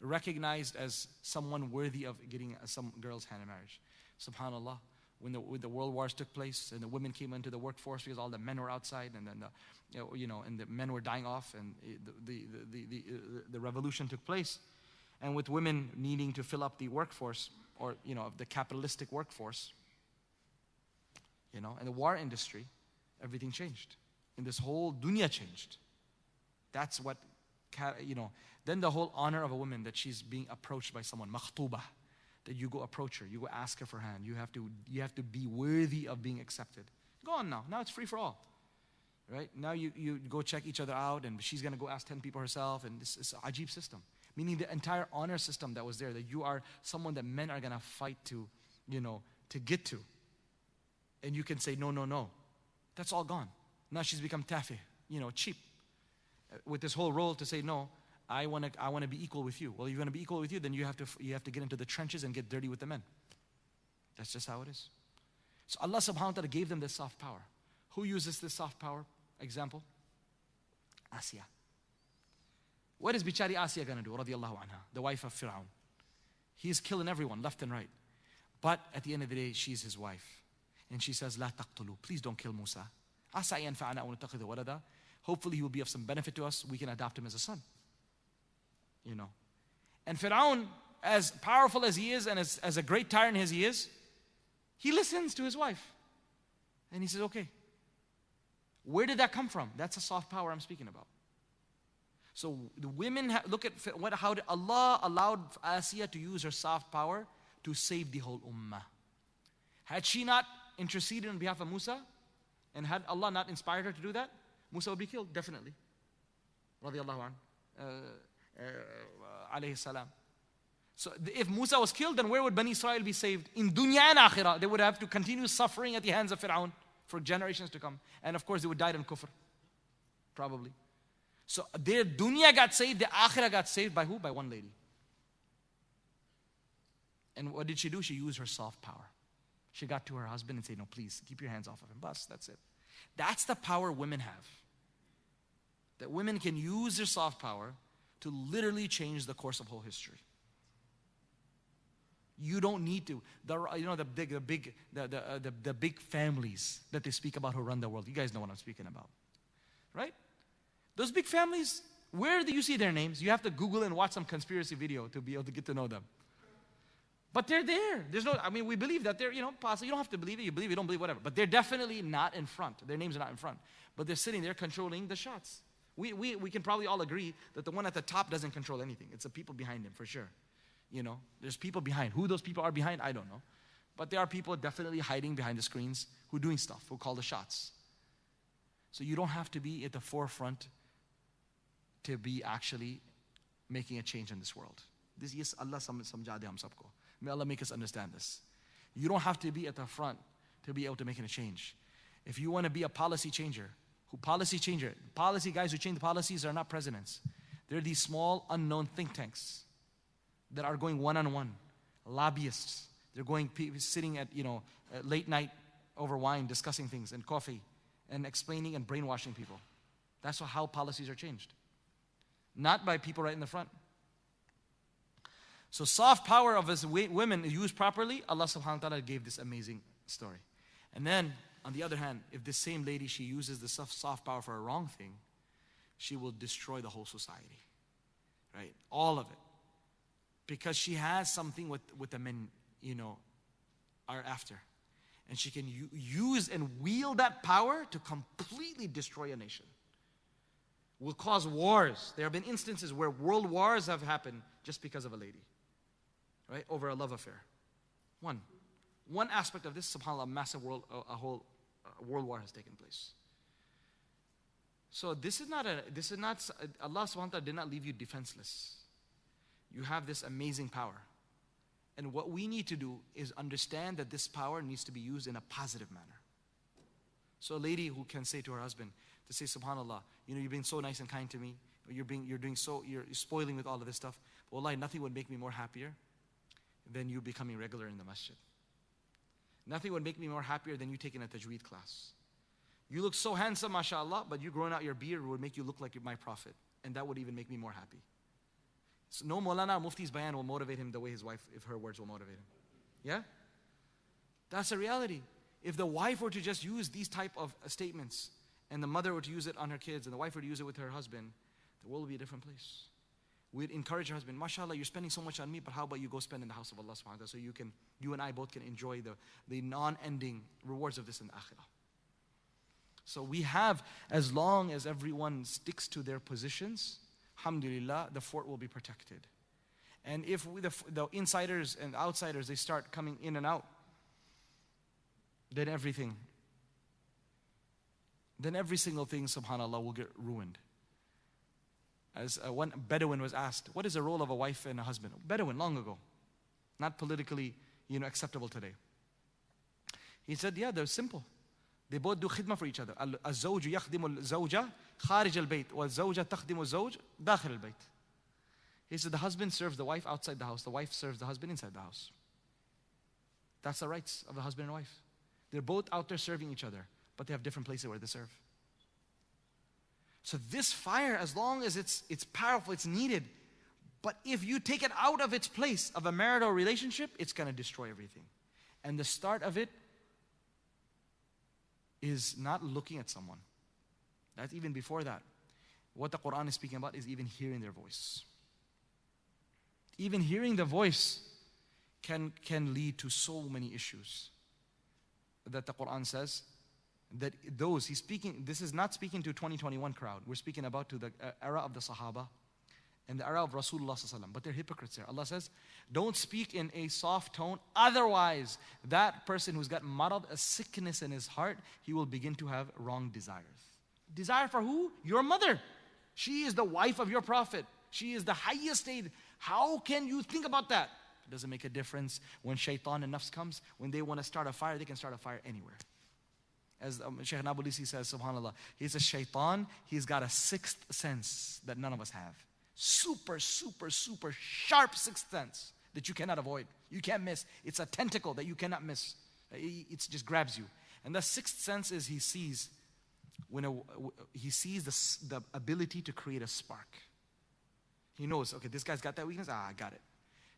recognized as someone worthy of getting some girl's hand in marriage. Subhanallah. When the, when the world wars took place and the women came into the workforce because all the men were outside and then the, you know, and the men were dying off and the, the, the, the, uh, the revolution took place. And with women needing to fill up the workforce or, you know, the capitalistic workforce, you know, and the war industry, everything changed. And this whole dunya changed. That's what, you know, then the whole honor of a woman that she's being approached by someone, makhtuba, that you go approach her, you go ask her for hand. You have to, you have to be worthy of being accepted. Go on now. Now it's free for all. Right? Now you, you go check each other out and she's to go ask 10 people herself and this is a ajib system. Meaning the entire honor system that was there, that you are someone that men are to fight to, you know, to get to. And you can say, no, no, no. That's all gone. Now she's become tafi, you know, cheap. With this whole role to say, no, I want to I want to be equal with you. Well, you want to be equal with you, then you have to you have to get into the trenches and get dirty with the men. That's just how it is. So Allah subhanahu wa ta'ala gave them this soft power. Who uses this soft power? Example? Asiya. What is Bichari Asiya going to do? Radiallahu anha, the wife of Fir'aun. He's killing everyone left and right. But at the end of the day, she's his wife. And she says, La taqtulu. Please don't kill Musa. Asa yanfa'ana walada. Hopefully he will be of some benefit to us. We can adopt him as a son you know. And Fir'aun, as powerful as he is and as, as a great tyrant as he is, he listens to his wife. And he says, okay. Where did that come from? That's a soft power I'm speaking about. So the women ha- look at what, how Allah allowed Asiya to use her soft power to save the whole ummah. Had she not interceded on behalf of Musa, and had Allah not inspired her to do that, Musa would be killed, definitely. Radiallahu anhu. Uh, uh, alayhi salam. So if Musa was killed, then where would Bani Israel be saved? In dunya and akhirah. They would have to continue suffering at the hands of Fir'aun for generations to come. And of course, they would die in kufr. Probably. So their dunya got saved, the akhirah got saved by who? By one lady. And what did she do? She used her soft power. She got to her husband and said, No, please, keep your hands off of him. Bus, that's it. That's the power women have. That women can use their soft power to literally change the course of whole history. You don't need to. The, you know the big, the big, the, the, uh, the, the big families that they speak about who run the world. You guys know what I'm speaking about, right? Those big families. Where do you see their names? You have to Google and watch some conspiracy video to be able to get to know them. But they're there. There's no. I mean, we believe that they're. You know, possible. You don't have to believe it. You believe. You don't believe. Whatever. But they're definitely not in front. Their names are not in front. But they're sitting there controlling the shots. We, we, we can probably all agree that the one at the top doesn't control anything. It's the people behind him, for sure. You know, there's people behind. Who those people are behind, I don't know. But there are people definitely hiding behind the screens who are doing stuff, who call the shots. So you don't have to be at the forefront to be actually making a change in this world. This yes, Allah samjha sabko. May Allah make us understand this. You don't have to be at the front to be able to make a change. If you want to be a policy changer, who policy changer. Policy guys who change the policies are not presidents. They're these small, unknown think tanks that are going one on one, lobbyists. They're going sitting at you know late night over wine, discussing things and coffee, and explaining and brainwashing people. That's how policies are changed, not by people right in the front. So soft power of his women used properly, Allah subhanahu wa ta'ala gave this amazing story. And then on the other hand, if this same lady, she uses the soft power for a wrong thing, she will destroy the whole society. Right? All of it. Because she has something with, with the men, you know, are after. And she can use and wield that power to completely destroy a nation. Will cause wars. There have been instances where world wars have happened just because of a lady, right? Over a love affair. One. One aspect of this, subhanAllah, massive world, a, a whole uh, world war has taken place. So this is not a, this is not, Allah subhanahu wa ta'ala did not leave you defenseless. You have this amazing power. And what we need to do is understand that this power needs to be used in a positive manner. So a lady who can say to her husband, to say, Subhanallah, you know, you're being so nice and kind to me. You're being you're doing so you're spoiling with all of this stuff. But wallahi, nothing would make me more happier than you becoming regular in the masjid. Nothing would make me more happier than you taking a tajweed class. You look so handsome, mashallah, but you growing out your beard would make you look like my prophet. And that would even make me more happy. So no Maulana Mufti's bayan will motivate him the way his wife, if her words will motivate him. Yeah? That's a reality. If the wife were to just use these type of uh, statements, and the mother were to use it on her kids, and the wife were to use it with her husband, the world would be a different place. We'd encourage her husband, mashallah, you're spending so much on me, but how about you go spend in the house of Allah subhanahu wa ta'ala so you can, you and I both can enjoy the, the non-ending rewards of this in the akhirah. So we have, as long as everyone sticks to their positions, alhamdulillah, the fort will be protected. And if we, the, the insiders and outsiders, they start coming in and out, then everything, then every single thing, subhanAllah, will get ruined. As uh, one Bedouin was asked, what is the role of a wife and a husband? Bedouin, long ago. Not politically, you know, acceptable today. He said, yeah, they're simple. They both do khidmah for each other. الزوج يخدم الزوجة خارج البيت والزوجة تخدم الزوج داخل البيت. He said the husband serves the wife outside the house, the wife serves the husband inside the house. That's the rights of the husband and wife. They're both out there serving each other, but they have different places where they serve. So this fire, as long as it's it's powerful, it's needed. But if you take it out of its place of a marital relationship, it's going to destroy everything. And the start of it is not looking at someone. That's even before that. What the Quran is speaking about is even hearing their voice. Even hearing the voice can, can lead to so many issues that the Quran says that those he's speaking this is not speaking to 2021 crowd we're speaking about to the uh, era of the sahaba and the era of Rasulullah but they're hypocrites there. Allah says, don't speak in a soft tone, otherwise that person who's got muddled a sickness in his heart, he will begin to have wrong desires. Desire for who? Your mother. She is the wife of your prophet. She is the highest state. How can you think about that? It doesn't make a difference when shaitan and nafs comes. When they want to start a fire, they can start a fire anywhere. As um, Shaykh Nabulisi says, subhanAllah, he's a shaitan, he's got a sixth sense that none of us have super, super, super sharp sixth sense that you cannot avoid. You can't miss. It's a tentacle that you cannot miss. It just grabs you. And the sixth sense is he sees when a, he sees the, the ability to create a spark. He knows, okay, this guy's got that weakness. Ah, I got it.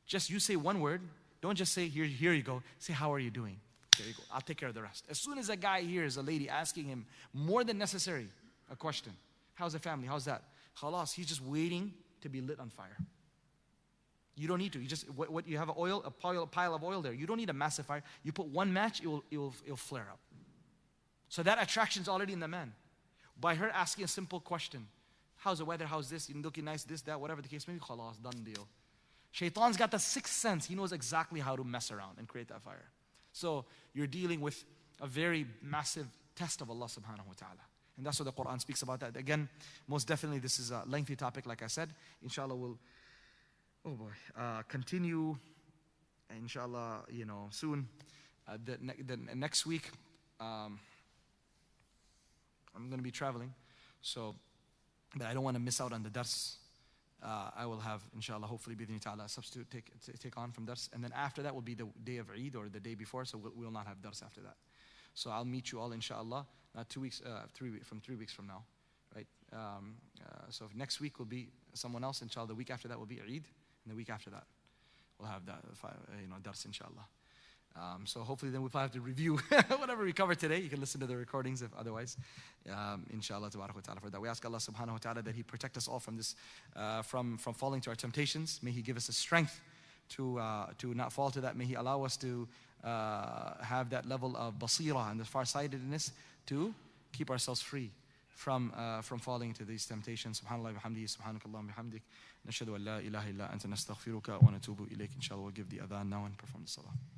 Just you say one word. Don't just say, here, here you go. Say, how are you doing? There you go. I'll take care of the rest. As soon as a guy hears a lady asking him more than necessary a question, how's the family? How's that? Khalas, he's just waiting to be lit on fire. You don't need to. You just what, what you have oil, a pile, a pile of oil there. You don't need a massive fire. You put one match, it will, it will, it will flare up. So that attraction is already in the man. By her asking a simple question, how's the weather? How's this? You looking nice? This, that, whatever the case may be. Khalas, done deal. Shaitan's got the sixth sense. He knows exactly how to mess around and create that fire. So you're dealing with a very massive test of Allah subhanahu wa ta'ala. And that's what the Quran speaks about that. Again, most definitely this is a lengthy topic, like I said. Inshallah, we'll, oh boy, uh, continue, inshallah, you know, soon. Uh, the, ne- the next week, um, I'm going to be traveling. So, but I don't want to miss out on the dars. Uh, I will have, inshallah, hopefully, be ta'ala, a substitute take, take on from dars. And then after that will be the day of Eid or the day before, so we'll, we'll not have dars after that. So I'll meet you all, inshallah, uh, two weeks, uh, three from three weeks from now, right? Um, uh, so next week will be someone else, inshallah. The week after that will be Eid, and the week after that we'll have that, you know, dars, inshallah. Um, so hopefully, then we'll have to review whatever we cover today. You can listen to the recordings if otherwise. Um, inshallah, tabarak ta'ala for that. We ask Allah subhanahu wa ta'ala that He protect us all from this, uh, from, from falling to our temptations. May He give us the strength to, uh, to not fall to that. May He allow us to uh, have that level of basira and the farsightedness to keep ourselves free from, uh, from falling to these temptations. SubhanAllah bihamdihi, subhanakallah bihamdik. Nashadu an la ilaha illa anta nastaghfiruka wa natubu ilayk. Inshallah, we'll give the adhan now and perform the salah.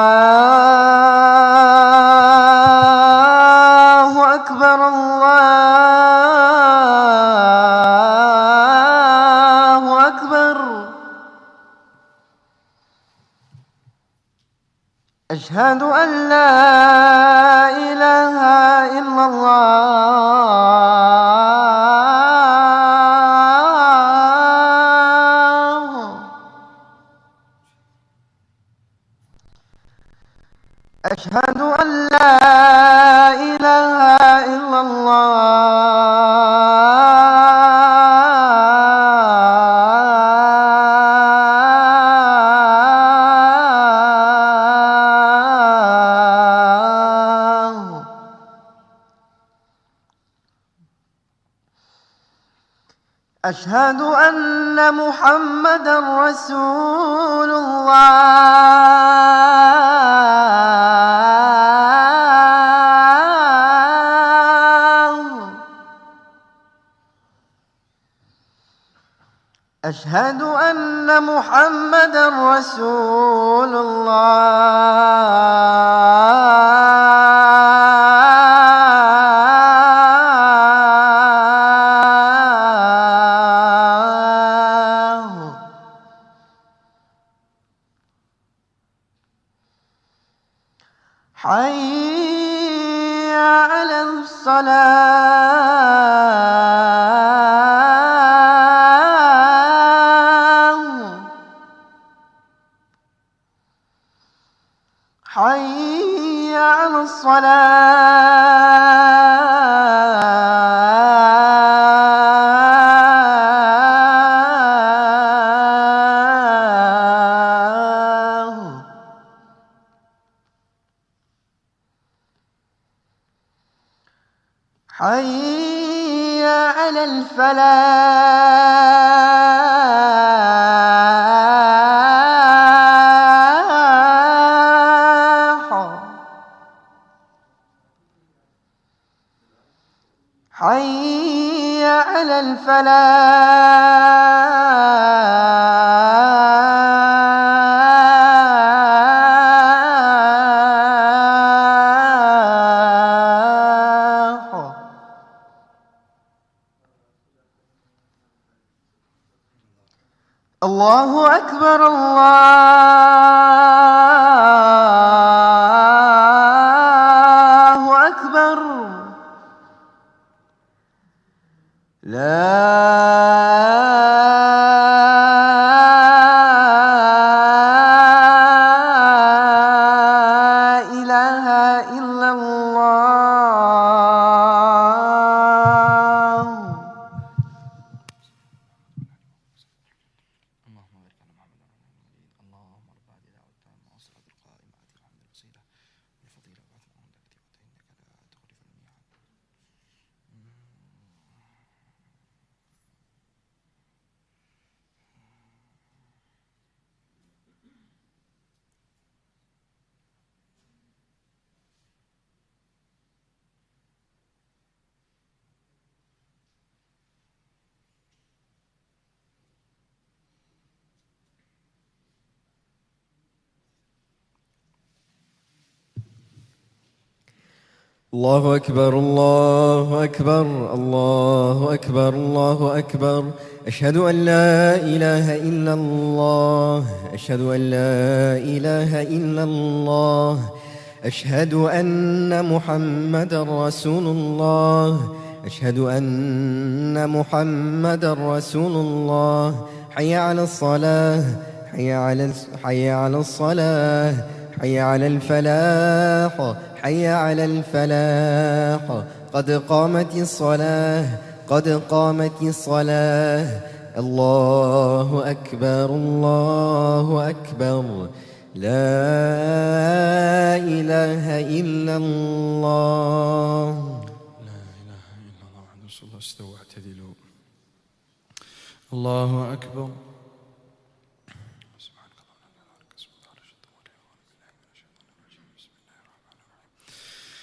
رسول الله. أشهد أن محمدا رسول فلا الله أكبر الله أكبر الله أكبر الله أكبر. أشهد أن لا إله إلا الله أشهد أن لا إله إلا الله أشهد أن محمد رسول الله أشهد أن محمد رسول الله. حي على الصلاة حي على حي على الصلاة. حي على الفلاح حي على الفلاح. قد قامت الصلاة قد قامت الصلاة. الله أكبر الله أكبر. لا إله إلا الله. لا إله إلا الله رسول الله استوى اعتدلوا. الله أكبر سبحانك اللهم وبحمدك سبحان الله العظيم بالله من الشيطان الرجيم بسم الله الرحمن الرحيم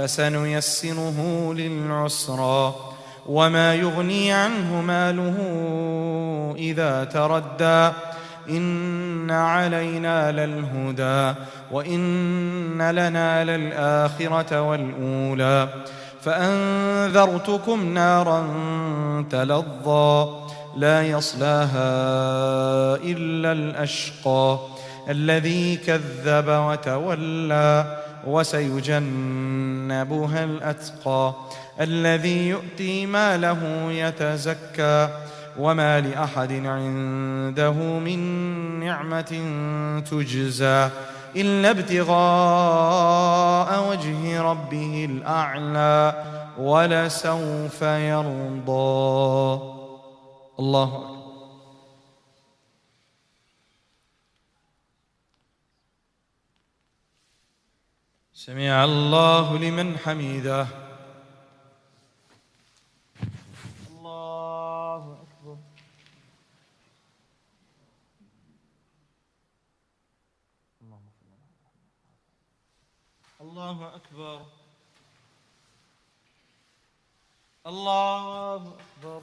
فسنيسره للعسرى وما يغني عنه ماله إذا تردى إن علينا للهدى وإن لنا للآخرة والأولى فأنذرتكم نارا تلظى لا يصلاها إلا الأشقى الذي كذب وتولى وسيجنبها الأتقى الذي يؤتي ماله يتزكى وما لأحد عنده من نعمة تجزى إلا ابتغاء وجه ربه الأعلى ولسوف يرضى. الله أكبر. سمع الله لمن حمده. الله أكبر. الله أكبر. الله أكبر.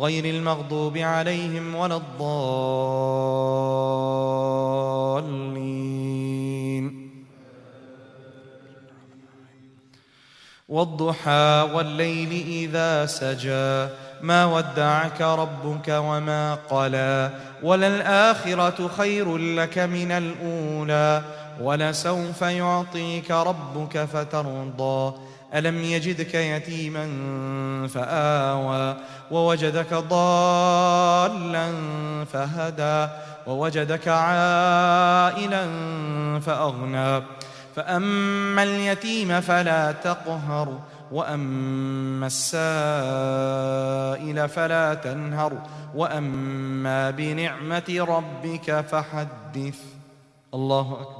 غير المغضوب عليهم ولا الضالين. والضحى والليل إذا سجى ما ودعك ربك وما قلى وللآخرة خير لك من الأولى. ولسوف يعطيك ربك فترضى. ألم يجدك يتيما فآوى ووجدك ضالا فهدى ووجدك عائلا فأغنى. فأما اليتيم فلا تقهر وأما السائل فلا تنهر وأما بنعمة ربك فحدث. الله أكبر.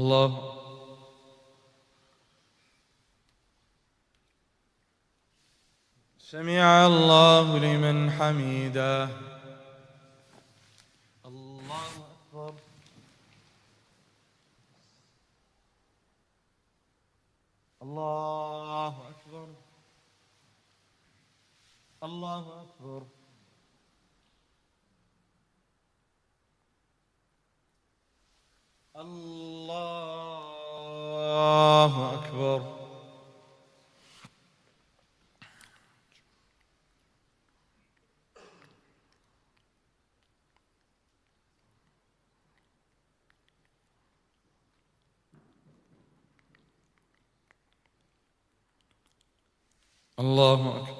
الله. سمع الله لمن حميده الله أكبر. الله أكبر. الله أكبر. الله أكبر. الله أكبر.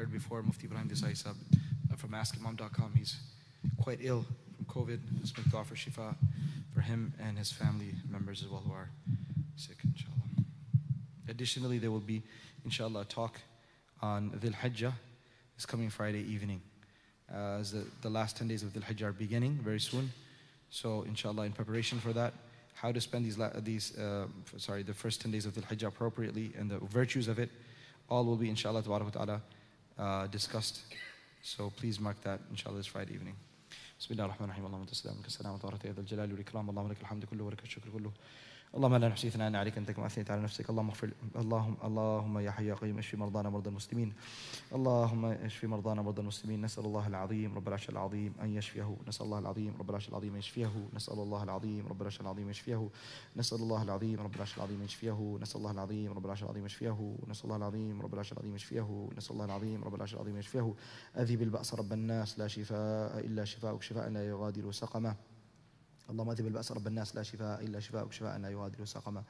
Heard before, Mufti Ibrahim Desai Sab uh, from AskImam.com, he's quite ill from COVID. Let's make dua for shifa for him and his family members as well who are sick, inshallah. Additionally, there will be, inshallah, a talk on Dhul Hijjah this coming Friday evening. Uh, as the, the last 10 days of Dhul Hijjah are beginning very soon. So, inshallah, in preparation for that, how to spend these, these uh, sorry, the first 10 days of Dhul Hijjah appropriately and the virtues of it, all will be, inshallah, ta'ala, uh, discussed. So please mark that, inshallah, this Friday evening. بسم الله الرحمن الرحيم اللهم انت السلام منك السلام وتبارك يا ذا الجلال والاكرام اللهم لك الحمد كله ولك الشكر كله اللهم لا نحصي ثناء عليك أنت كما أثنيت على نفسك. اللهم اغفر اللهم اللهم يا حي يا قيوم اشف مرضانا مرضى المسلمين. اللهم اشف مرضانا مرضى المسلمين. نسأل الله العظيم رب العرش العظيم أن يشفيه. نسأل الله العظيم رب العرش العظيم أن يشفيه. نسأل الله العظيم رب العرش العظيم أن يشفيه. نسأل الله العظيم رب العرش العظيم أن يشفيه. نسأل الله العظيم رب العرش العظيم أن يشفيه. نسأل الله العظيم رب العرش العظيم أن يشفيه. نسأل الله العظيم رب العرش العظيم أن يشفيه. أذهب البأس رب الناس. لا شفاء إلا شفاءك. شفاء لا يغادر سقما اللهم اذهب البأس رب الناس لا شفاء إلا شفاءك شفاء لا يغادر سقما.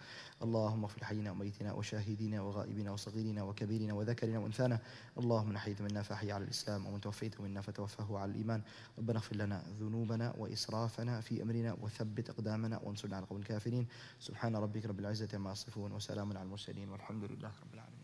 اللهم اغفر حينا وميتنا وشاهدنا وغائبنا وصغيرنا وكبيرنا وذكرنا وأنثانا. اللهم من حيث منا فحي على الإسلام ومن توفيت منا فتوفه على الإيمان. ربنا اغفر لنا ذنوبنا وإسرافنا في أمرنا وثبت أقدامنا وانصرنا على القوم الكافرين. سبحان ربك رب العزة عما يصفون وسلام على المرسلين والحمد لله رب العالمين.